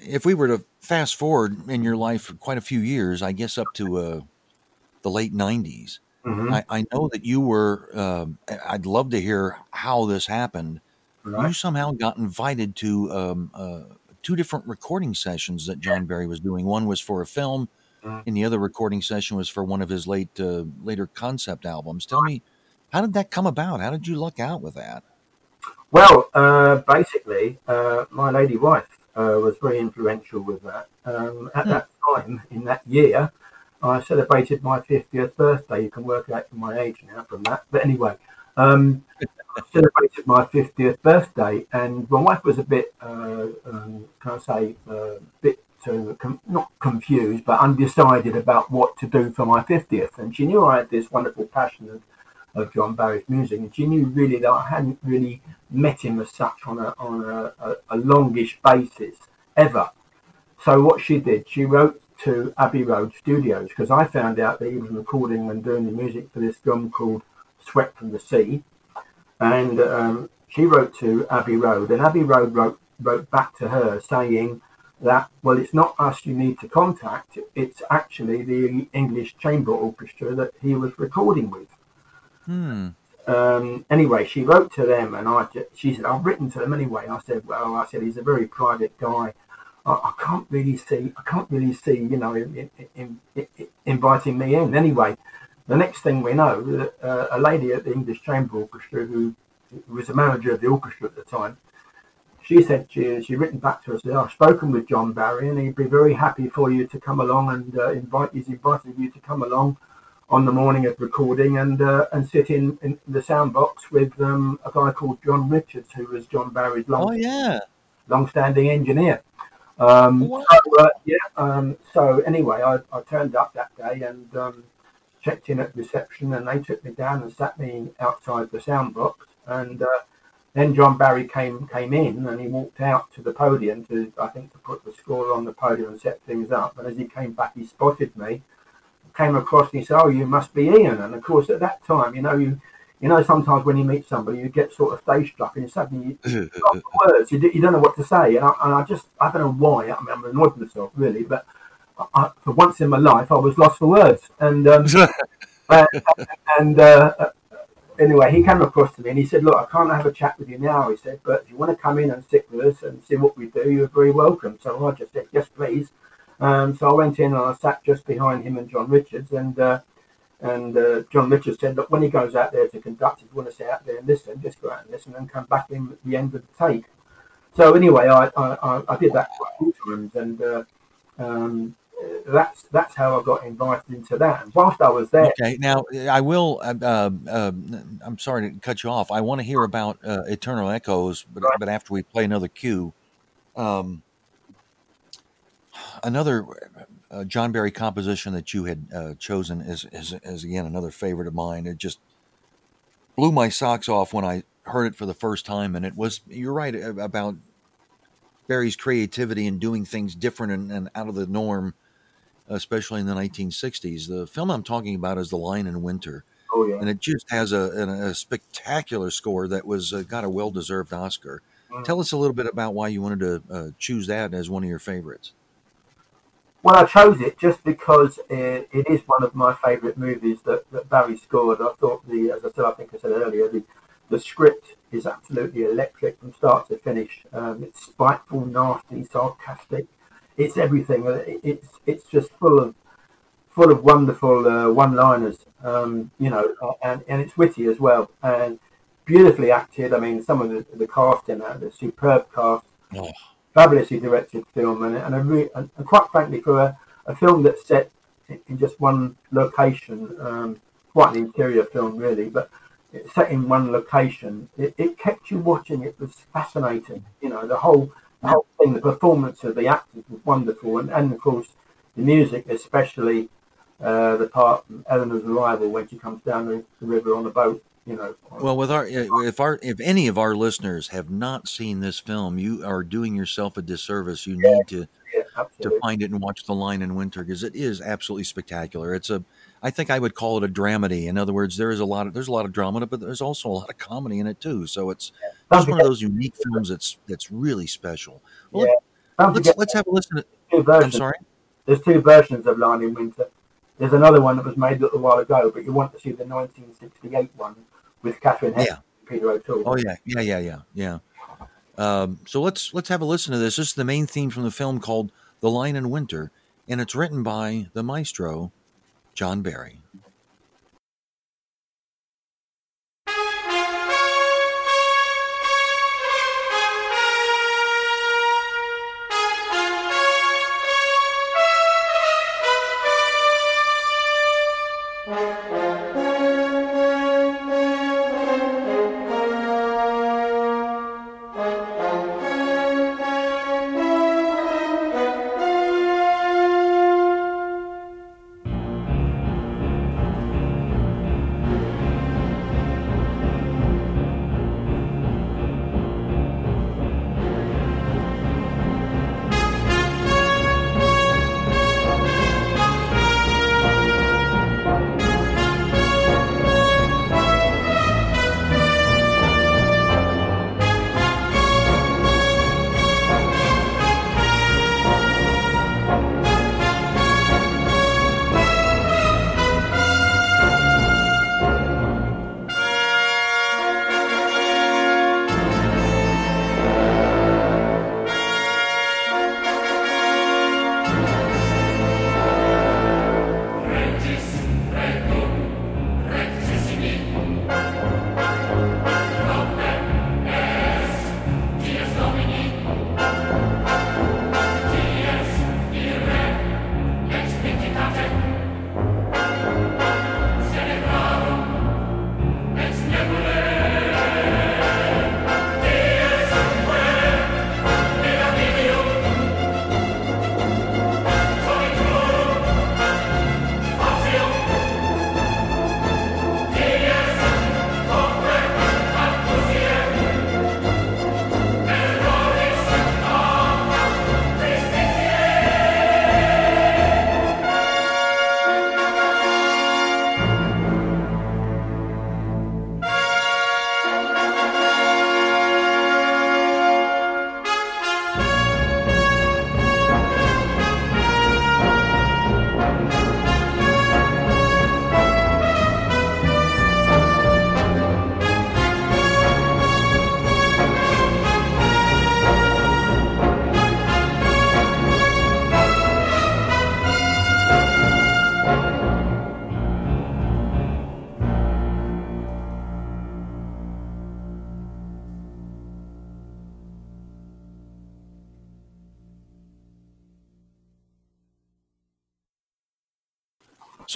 If we were to fast forward in your life for quite a few years, I guess up to uh, the late '90s, Mhm. I, I know that you were. Um, I- I'd love to hear how this happened. You somehow got invited to um, uh, two different recording sessions that John Barry was doing. One was for a film, Mhm. and the other recording session was for one of his late uh, later concept albums. Tell me, how did that come about? How did you luck out with that? Well, uh, basically, uh, my lady wife uh, was very influential with that. Um, at Hmm. that time, in that year, I celebrated my 50th birthday. You can work out my age now from that. But anyway, um, I celebrated my 50th birthday, and my wife was a bit, uh, um, can I say, a bit uh, com- not confused, but undecided about what to do for my 50th. And she knew I had this wonderful passion of John Barry's music, and she knew really that I hadn't really met him as such on a on a, a, a longish basis ever. So what she did, she wrote to Abbey Road Studios because I found out that he was recording and doing the music for this film called Swept from the Sea, and um, she wrote to Abbey Road, and Abbey Road wrote wrote back to her saying that well, it's not us you need to contact; it's actually the English Chamber Orchestra that he was recording with. Hmm. Um, anyway, she wrote to them, and I she said I've written to them anyway. I said, well, I said he's a very private guy. I, I can't really see, I can't really see, you know, in, in, in, inviting me in. Anyway, the next thing we know, uh, a lady at the English Chamber Orchestra who was the manager of the orchestra at the time, she said she she written back to us. I've spoken with John Barry, and he'd be very happy for you to come along and uh, invite. He's invited you to come along on the morning of recording and uh, and sit in, in the sound box with um, a guy called John Richards, who was John Barry's long, oh, yeah. long-standing engineer. Um, Wow. so, uh, yeah. Um, so anyway, I, I turned up that day and um, checked in at reception, and they took me down and sat me outside the sound box. And uh, then John Barry came came in, and he walked out to the podium to, I think, to put the score on the podium and set things up. And as he came back, he spotted me, came across, and he said, "Oh, you must be Ian." And of course, at that time, you know, you you know, sometimes when you meet somebody, you get sort of stage struck, and suddenly you, words. You, you don't know what to say, and I, and I just I don't know why. I mean, I'm annoyed with myself really, but I, for once in my life, I was lost for words. And um, uh, and uh, uh, anyway, he came across to me and he said, "Look, I can't have a chat with you now." He said, "But if you want to come in and sit with us and see what we do, you're very welcome." So I just said, "Yes, please." Um, so I went in and I sat just behind him and John Richards, and uh, and uh, John Richards said, "Look, when he goes out there to conduct, if you want to sit out there and listen, just go out and listen and come back in at the end of the take." So anyway, I I, I- did that quite a few times, and uh, um, that's that's how I got invited into that. And whilst I was there, Okay, now I will. Uh, uh, I'm sorry to cut you off. I want to hear about uh, Eternal Echoes, but Right. but after we play another cue, um, another uh, John Barry composition that you had uh, chosen is, is is again another favorite of mine. It just blew my socks off when I heard it for the first time, and it was you're right about Barry's creativity and doing things different and, and out of the norm especially in the 1960s. The film I'm talking about is The Lion in Winter, oh yeah, and it just has a, a, a spectacular score that was uh, got a well deserved Oscar. Mm. Tell us a little bit about why you wanted to uh, choose that as one of your favorites. Well, I chose it just because it, it is one of my favourite movies that, that Barry scored. I thought the, as I said, I think I said earlier, the, the script is absolutely electric from start to finish. Um, it's spiteful, nasty, sarcastic. It's everything. Uh, it- It's it's just full of full of wonderful uh, one-liners. Um, you know, uh, and and it's witty as well and beautifully acted. I mean, some of the, the cast in that, the superb cast Oh. Fabulously directed film, and, and, a re- and, and quite frankly, for a, a film that's set in- just one location, um, quite an interior film really, but it's set in one location. It, it kept you watching. It was fascinating. You know, the whole the whole thing, the performance of the actors was wonderful, and, and of course the music, especially uh, the part Eleanor's arrival when she comes down the, the river on a boat. You know, uh, Well, with our if our if any of our listeners have not seen this film, you are doing yourself a disservice. You need to yeah, to find it and watch The Lion in Winter because it is absolutely spectacular. It's a I think I would call it a dramedy. In other words, there is a lot of there's a lot of drama, but there's also a lot of comedy in it too. So it's one of those unique films that's that's really special. Well, yeah, let's let's have a listen. To, two I'm sorry. There's two versions of Lion in Winter. There's another one that was made a little while ago, but you want to see the 1968 one with Katharine Hepburn Yeah. and Peter O'Toole. Oh yeah, yeah, yeah, yeah, yeah. Um, so let's let's have a listen to this. This is the main theme from the film called "The Lion in Winter," and it's written by the maestro John Barry.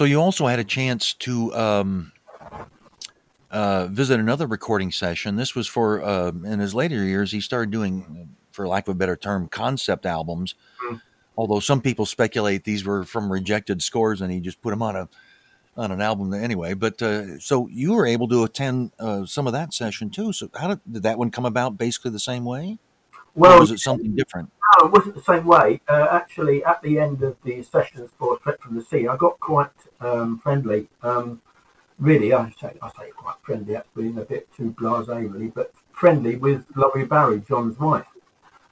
So you also had a chance to um, uh, visit another recording session. This was for uh, in his later years. He started doing, for lack of a better term, concept albums. Mm. Although some people speculate these were from rejected scores, and he just put them on a on an album anyway. But uh, so you were able to attend uh, some of that session too. So how did, did that one come about? Basically the same way, or Well, was it something different? No, it wasn't the same way. Uh, actually, at the end of the sessions for Swept from the Sea, I got quite um, friendly. Um, really, I say I say quite friendly. That's being a bit too blasé, really, but friendly with Laurie Barry, John's wife.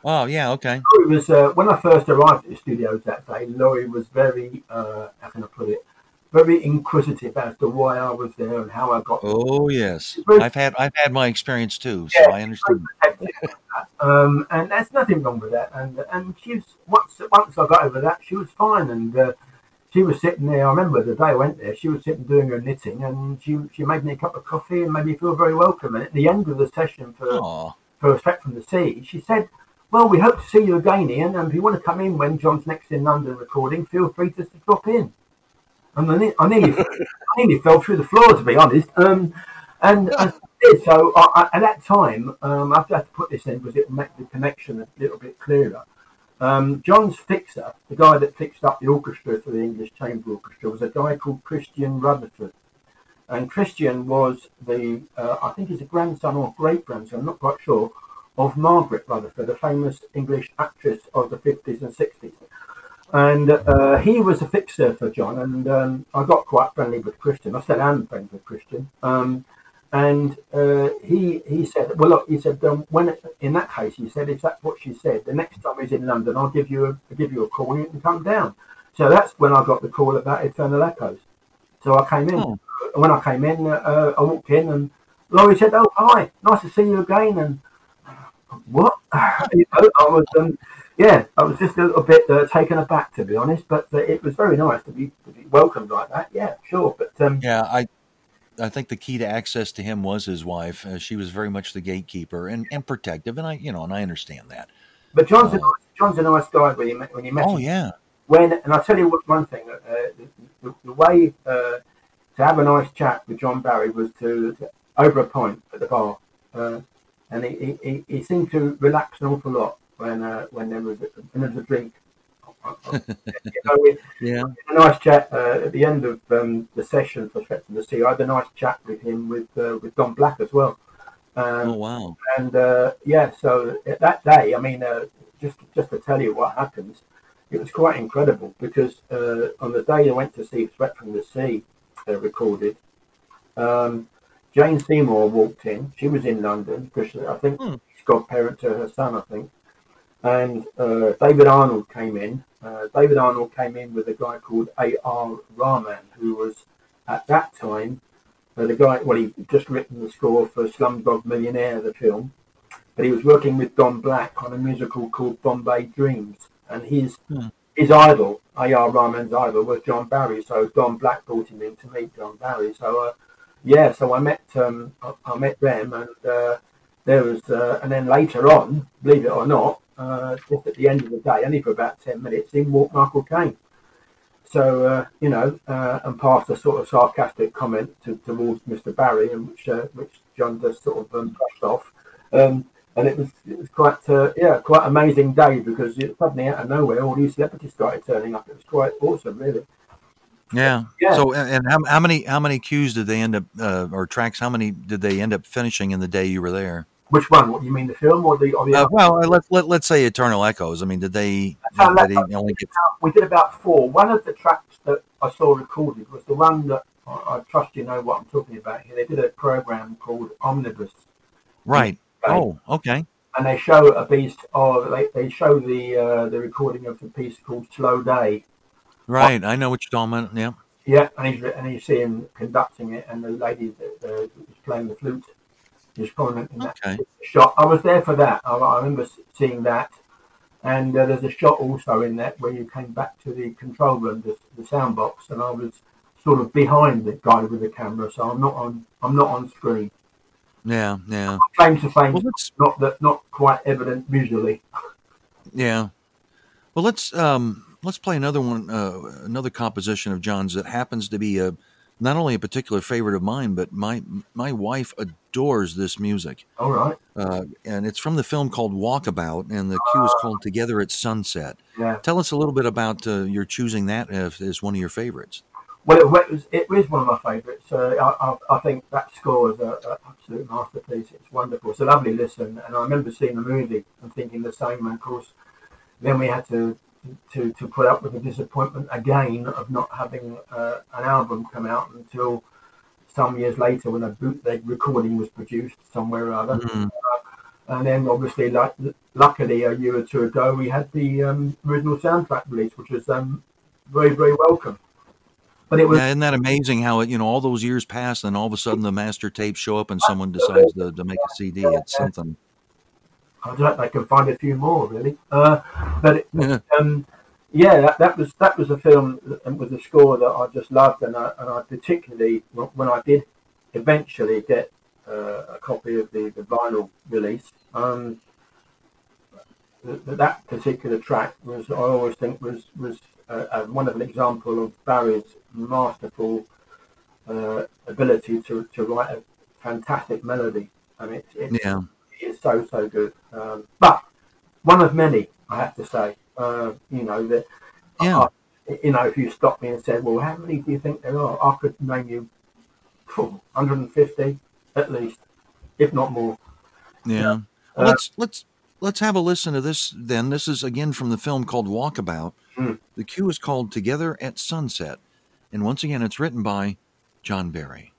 Oh yeah, okay. Laurie was uh, when I first arrived at the studios that day. Laurie was very, uh, how can I put it, very inquisitive as to why I was there and how I got Oh yes, I've had I've had my experience too, so Yeah, I understand. Protective. um, and there's nothing wrong with that. And and she was once once I got over that, she was fine. And uh, she was sitting there. I remember the day I went there, she was sitting doing her knitting, and she she made me a cup of coffee and made me feel very welcome. And at the end of the session for Oh, for Swept from the Sea, she said. Well, we hope to see you again, Ian. And if you want to come in when John's next in London recording, feel free to drop in. And I, ne- I nearly, I nearly fell through the floor, to be honest. Um, and I did. So I, I, at that time, um, I have to put this in because it will make the connection a little bit clearer. Um, John's fixer, the guy that fixed up the orchestra for the English Chamber Orchestra, was a guy called Christian Rutherford. And Christian was the, uh, I think he's a grandson or great grandson, I'm not quite sure, of Margaret Rutherford, a famous English actress of the 50s and 60s. And uh, he was a fixer for John, and um, I got quite friendly with Christian. I still am friends with Christian. Um, and uh, he he said, well, look, he said, um, when in that case, he said, if that's what she said, the next time he's in London, I'll give you a I'll give you a call and you can come down. So that's when I got the call about Eternal Echoes. So I came in. Oh. When I came in, uh, I walked in, and Laurie said, "Oh, hi, nice to see you again." And what? you know, I was, um, yeah, I was just a little bit uh, taken aback, to be honest. But uh, it was very nice to be, to be welcomed like that. Yeah, sure. But um, yeah. I I think the key to access to him was his wife. Uh, she was very much the gatekeeper and, and protective, and I you know and I understand that. but John's a, Oh. nice- John's a nice guy when you met when you met Oh him. yeah, When and I'll tell you what one thing, uh, the, the, the way uh, to have a nice chat with John Barry was to, to over a pint at the bar, uh, and he, he, he, he seemed to relax an awful lot when uh, when there was a, when there was a drink. you know, we, yeah. a nice chat uh, at the end of um, the session for Swept from the Sea. I had a nice chat with him with uh, with Don Black as well. Um, Oh wow. and uh, yeah, so that day, I mean, uh, just just to tell you what happens, it was quite incredible because uh, on the day I went to see Swept from the Sea uh, recorded, um, Jane Seymour walked in. She was in London because I think Hmm. she's godparent to her son, I think. And uh, David Arnold came in. Uh, David Arnold came in with a guy called A.R. Rahman, who was at that time uh, the guy, well, he just written the score for Slumdog Millionaire, the film, but he was working with Don Black on a musical called Bombay Dreams, and his Hmm. his idol, A.R. Rahman's idol, was John Barry. So Don Black brought him in to meet John Barry. So uh, yeah, so I met um, I, I met them, and uh, there was, uh, and then later on, believe it or not, uh, just at the end of the day, only for about ten minutes, in walked Michael Caine. So uh, you know, uh, and passed a sort of sarcastic comment to, towards Mr. Barry, and which uh, which John just sort of um, brushed off. Um, and it was it was quite uh, yeah quite amazing day because it, suddenly out of nowhere all these celebrities started turning up. It was quite awesome, really. Yeah. Yeah. So and, and how, how many how many cues did they end up uh, or tracks? How many did they end up finishing in the day you were there? Which one? What you mean, the film or the or the? Uh, well, uh, let, let let's say Eternal Echoes. I mean, did they did he only get? we did about four. One of the tracks that I saw recorded was the one that I, I trust you know what I'm talking about here. They did a program called Omnibus, Right. Oh, okay. and they show a piece of they, they show the uh, the recording of the piece called Slow Day. Right. I know what you're talking about. Yeah. Yeah, and he's and you see him conducting it, and the lady that uh, was playing the flute is prominent in that Okay. shot. I was there for that. I, I remember seeing that, and uh, there's a shot also in that where you came back to the control room, the, the sound box, and I was sort of behind the guy with the camera, so I'm not on. I'm not on screen. Yeah. Yeah. Claim to fame, Well, not that not quite evident visually. Yeah. Well, let's um let's play another one, uh, another composition of John's that happens to be a not only a particular favorite of mine, but my my wife adores this music. All right. Uh, and it's from the film called Walkabout, and the cue is called Together at Sunset. Yeah. Tell us a little bit about uh, your choosing that as, one of your favorites. Well, it was, it was one of my favourites. Uh, I, I, I think that score is an absolute masterpiece. It's wonderful. It's a lovely listen. And I remember seeing the movie and thinking the same. And of course, then we had to to, to put up with the disappointment again of not having uh, an album come out until some years later when a bootleg recording was produced somewhere or other. Mhm. Uh, and then obviously, like, luckily, a year or two ago, we had the um, original soundtrack release, which was um, very, very welcome. But it was Yeah, isn't that amazing how it, you know all those years pass and all of a sudden the master tapes show up and someone decides to, to make a CD. It's something. I don't know if I can find a few more really. Uh, but it, Yeah. um, yeah, that, that was that was a film with a score that I just loved, and I, and I particularly when I did eventually get uh, a copy of the, the vinyl release. Um, th- th- that particular track was I always think was was a, a wonderful example of Barry's masterful uh, ability to, to write a fantastic melody. I mean, it's, it's, Yeah, is so so good. Um, but one of many, I have to say. Uh, you know that. Yeah. I- you know, if you stopped me and said, "Well, how many do you think there are?" I could name you phew, 150 at least, if not more. yeah. Uh, let's let's let's have a listen to this. Then this is again from the film called Walkabout. Mm. The cue is called Together at Sunset, and once again, it's written by John Barry.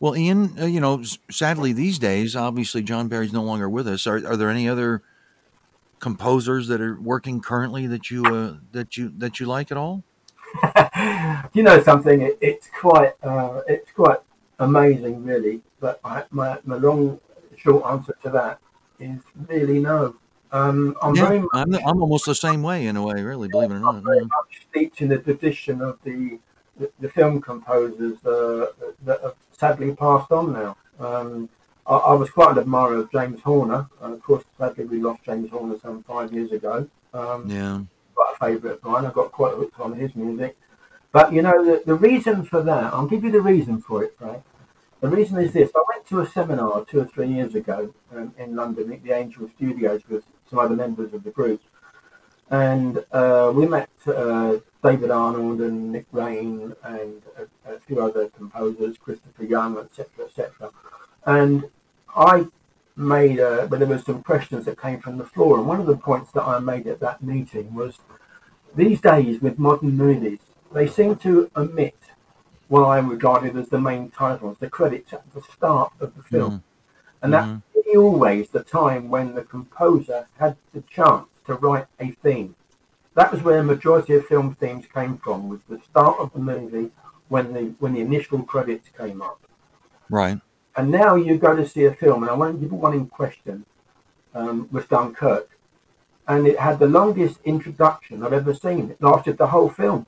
Well, Ian, uh, you know, sadly these days, obviously John Barry's no longer with us. Are, are there any other composers that are working currently that you uh, that you that you like at all? you know something? It, it's quite uh, it's quite amazing, really. But I, my my long short answer to that is really no. Um, I'm yeah, very much, I'm, I'm almost the same way in a way, really, believe it or not, I'm very much steeped in the tradition of the the, the film composers uh, that have sadly passed on now. Um, I, I was quite an admirer of James Horner. And of course, sadly, we lost James Horner some five years ago. Um, Yeah. quite a favourite of mine. I got quite hooked on his music. But you know, the, the reason for that, I'll give you the reason for it, Frank. The reason is this: I went to a seminar two or three years ago um, in London at the Angel Studios with some other members of the group, and uh, we met uh, David Arnold and Nick Raine and a, a few other composers, Christopher Young, etc., etc. And I made, uh, but there were some questions that came from the floor, and one of the points that I made at that meeting was these days with modern movies, they seem to omit what I regarded as the main titles, the credits at the start of the film. And that's really always the time when the composer had the chance to write a theme. That was where the majority of film themes came from, was the start of the movie when the when the initial credits came up. Right. And now you go to see a film, and I won't give one in question, um, was Dunkirk. And it had the longest introduction I've ever seen. It lasted the whole film.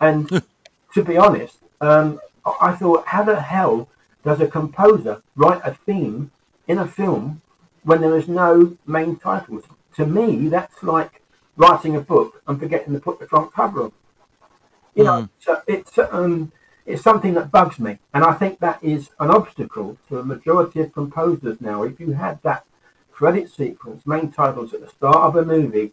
And to be honest, um, I I thought, how the hell does a composer write a theme in a film when there is no main titles? To me, that's like writing a book and forgetting to put the front cover on. You know, so it's um, it's something that bugs me, and I think that is an obstacle to a majority of composers now. If you had that credit sequence, main titles at the start of a movie,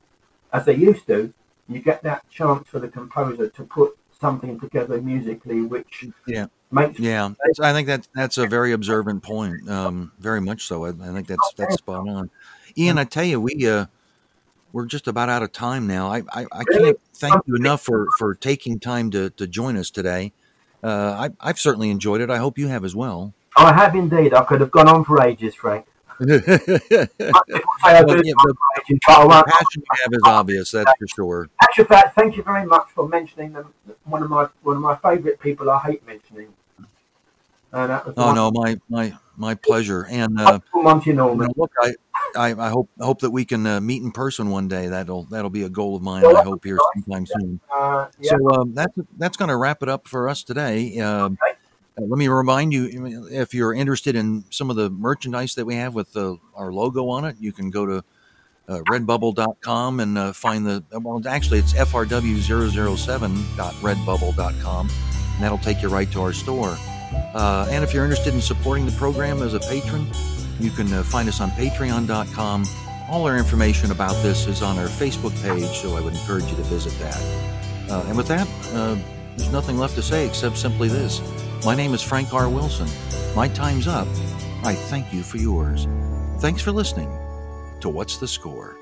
as they used to, you get that chance for the composer to put something together musically, which Yeah. makes Yeah. I think that that's a very observant point. Um, very much so. I, I think that's that's spot on. Ian, I tell you, we uh, we're just about out of time now. I I, I can't thank you enough for for taking time to to join us today. Uh, I, I've certainly enjoyed it. I hope you have as well. I have indeed. I could have gone on for ages, Frank. Well, yeah, the- for ages, but I won't. passion you have is obvious. That's for sure. Actual fact, thank you very much for mentioning them. One of my one of my favourite people. I hate mentioning. Was Oh no, my my my pleasure. And uh, Monty you know, look, I, I I hope I hope that we can uh, meet in person one day. That'll that'll be a goal of mine. I hope here sometime soon. Uh, yeah, So um, that's that's going to wrap it up for us today. Um, Okay. uh, let me remind you, if you're interested in some of the merchandise that we have with the, our logo on it, you can go to uh, redbubble.com and uh, find the, well, actually, it's frw007.redbubble.com, and that'll take you right to our store. Uh, and if you're interested in supporting the program as a patron, you can uh, find us on patreon.com. All our information about this is on our Facebook page, so I would encourage you to visit that. Uh, and with that, uh, there's nothing left to say except simply this. My name is Frank R. Wilson. My time's up. I thank you for yours. Thanks for listening to What's the Score?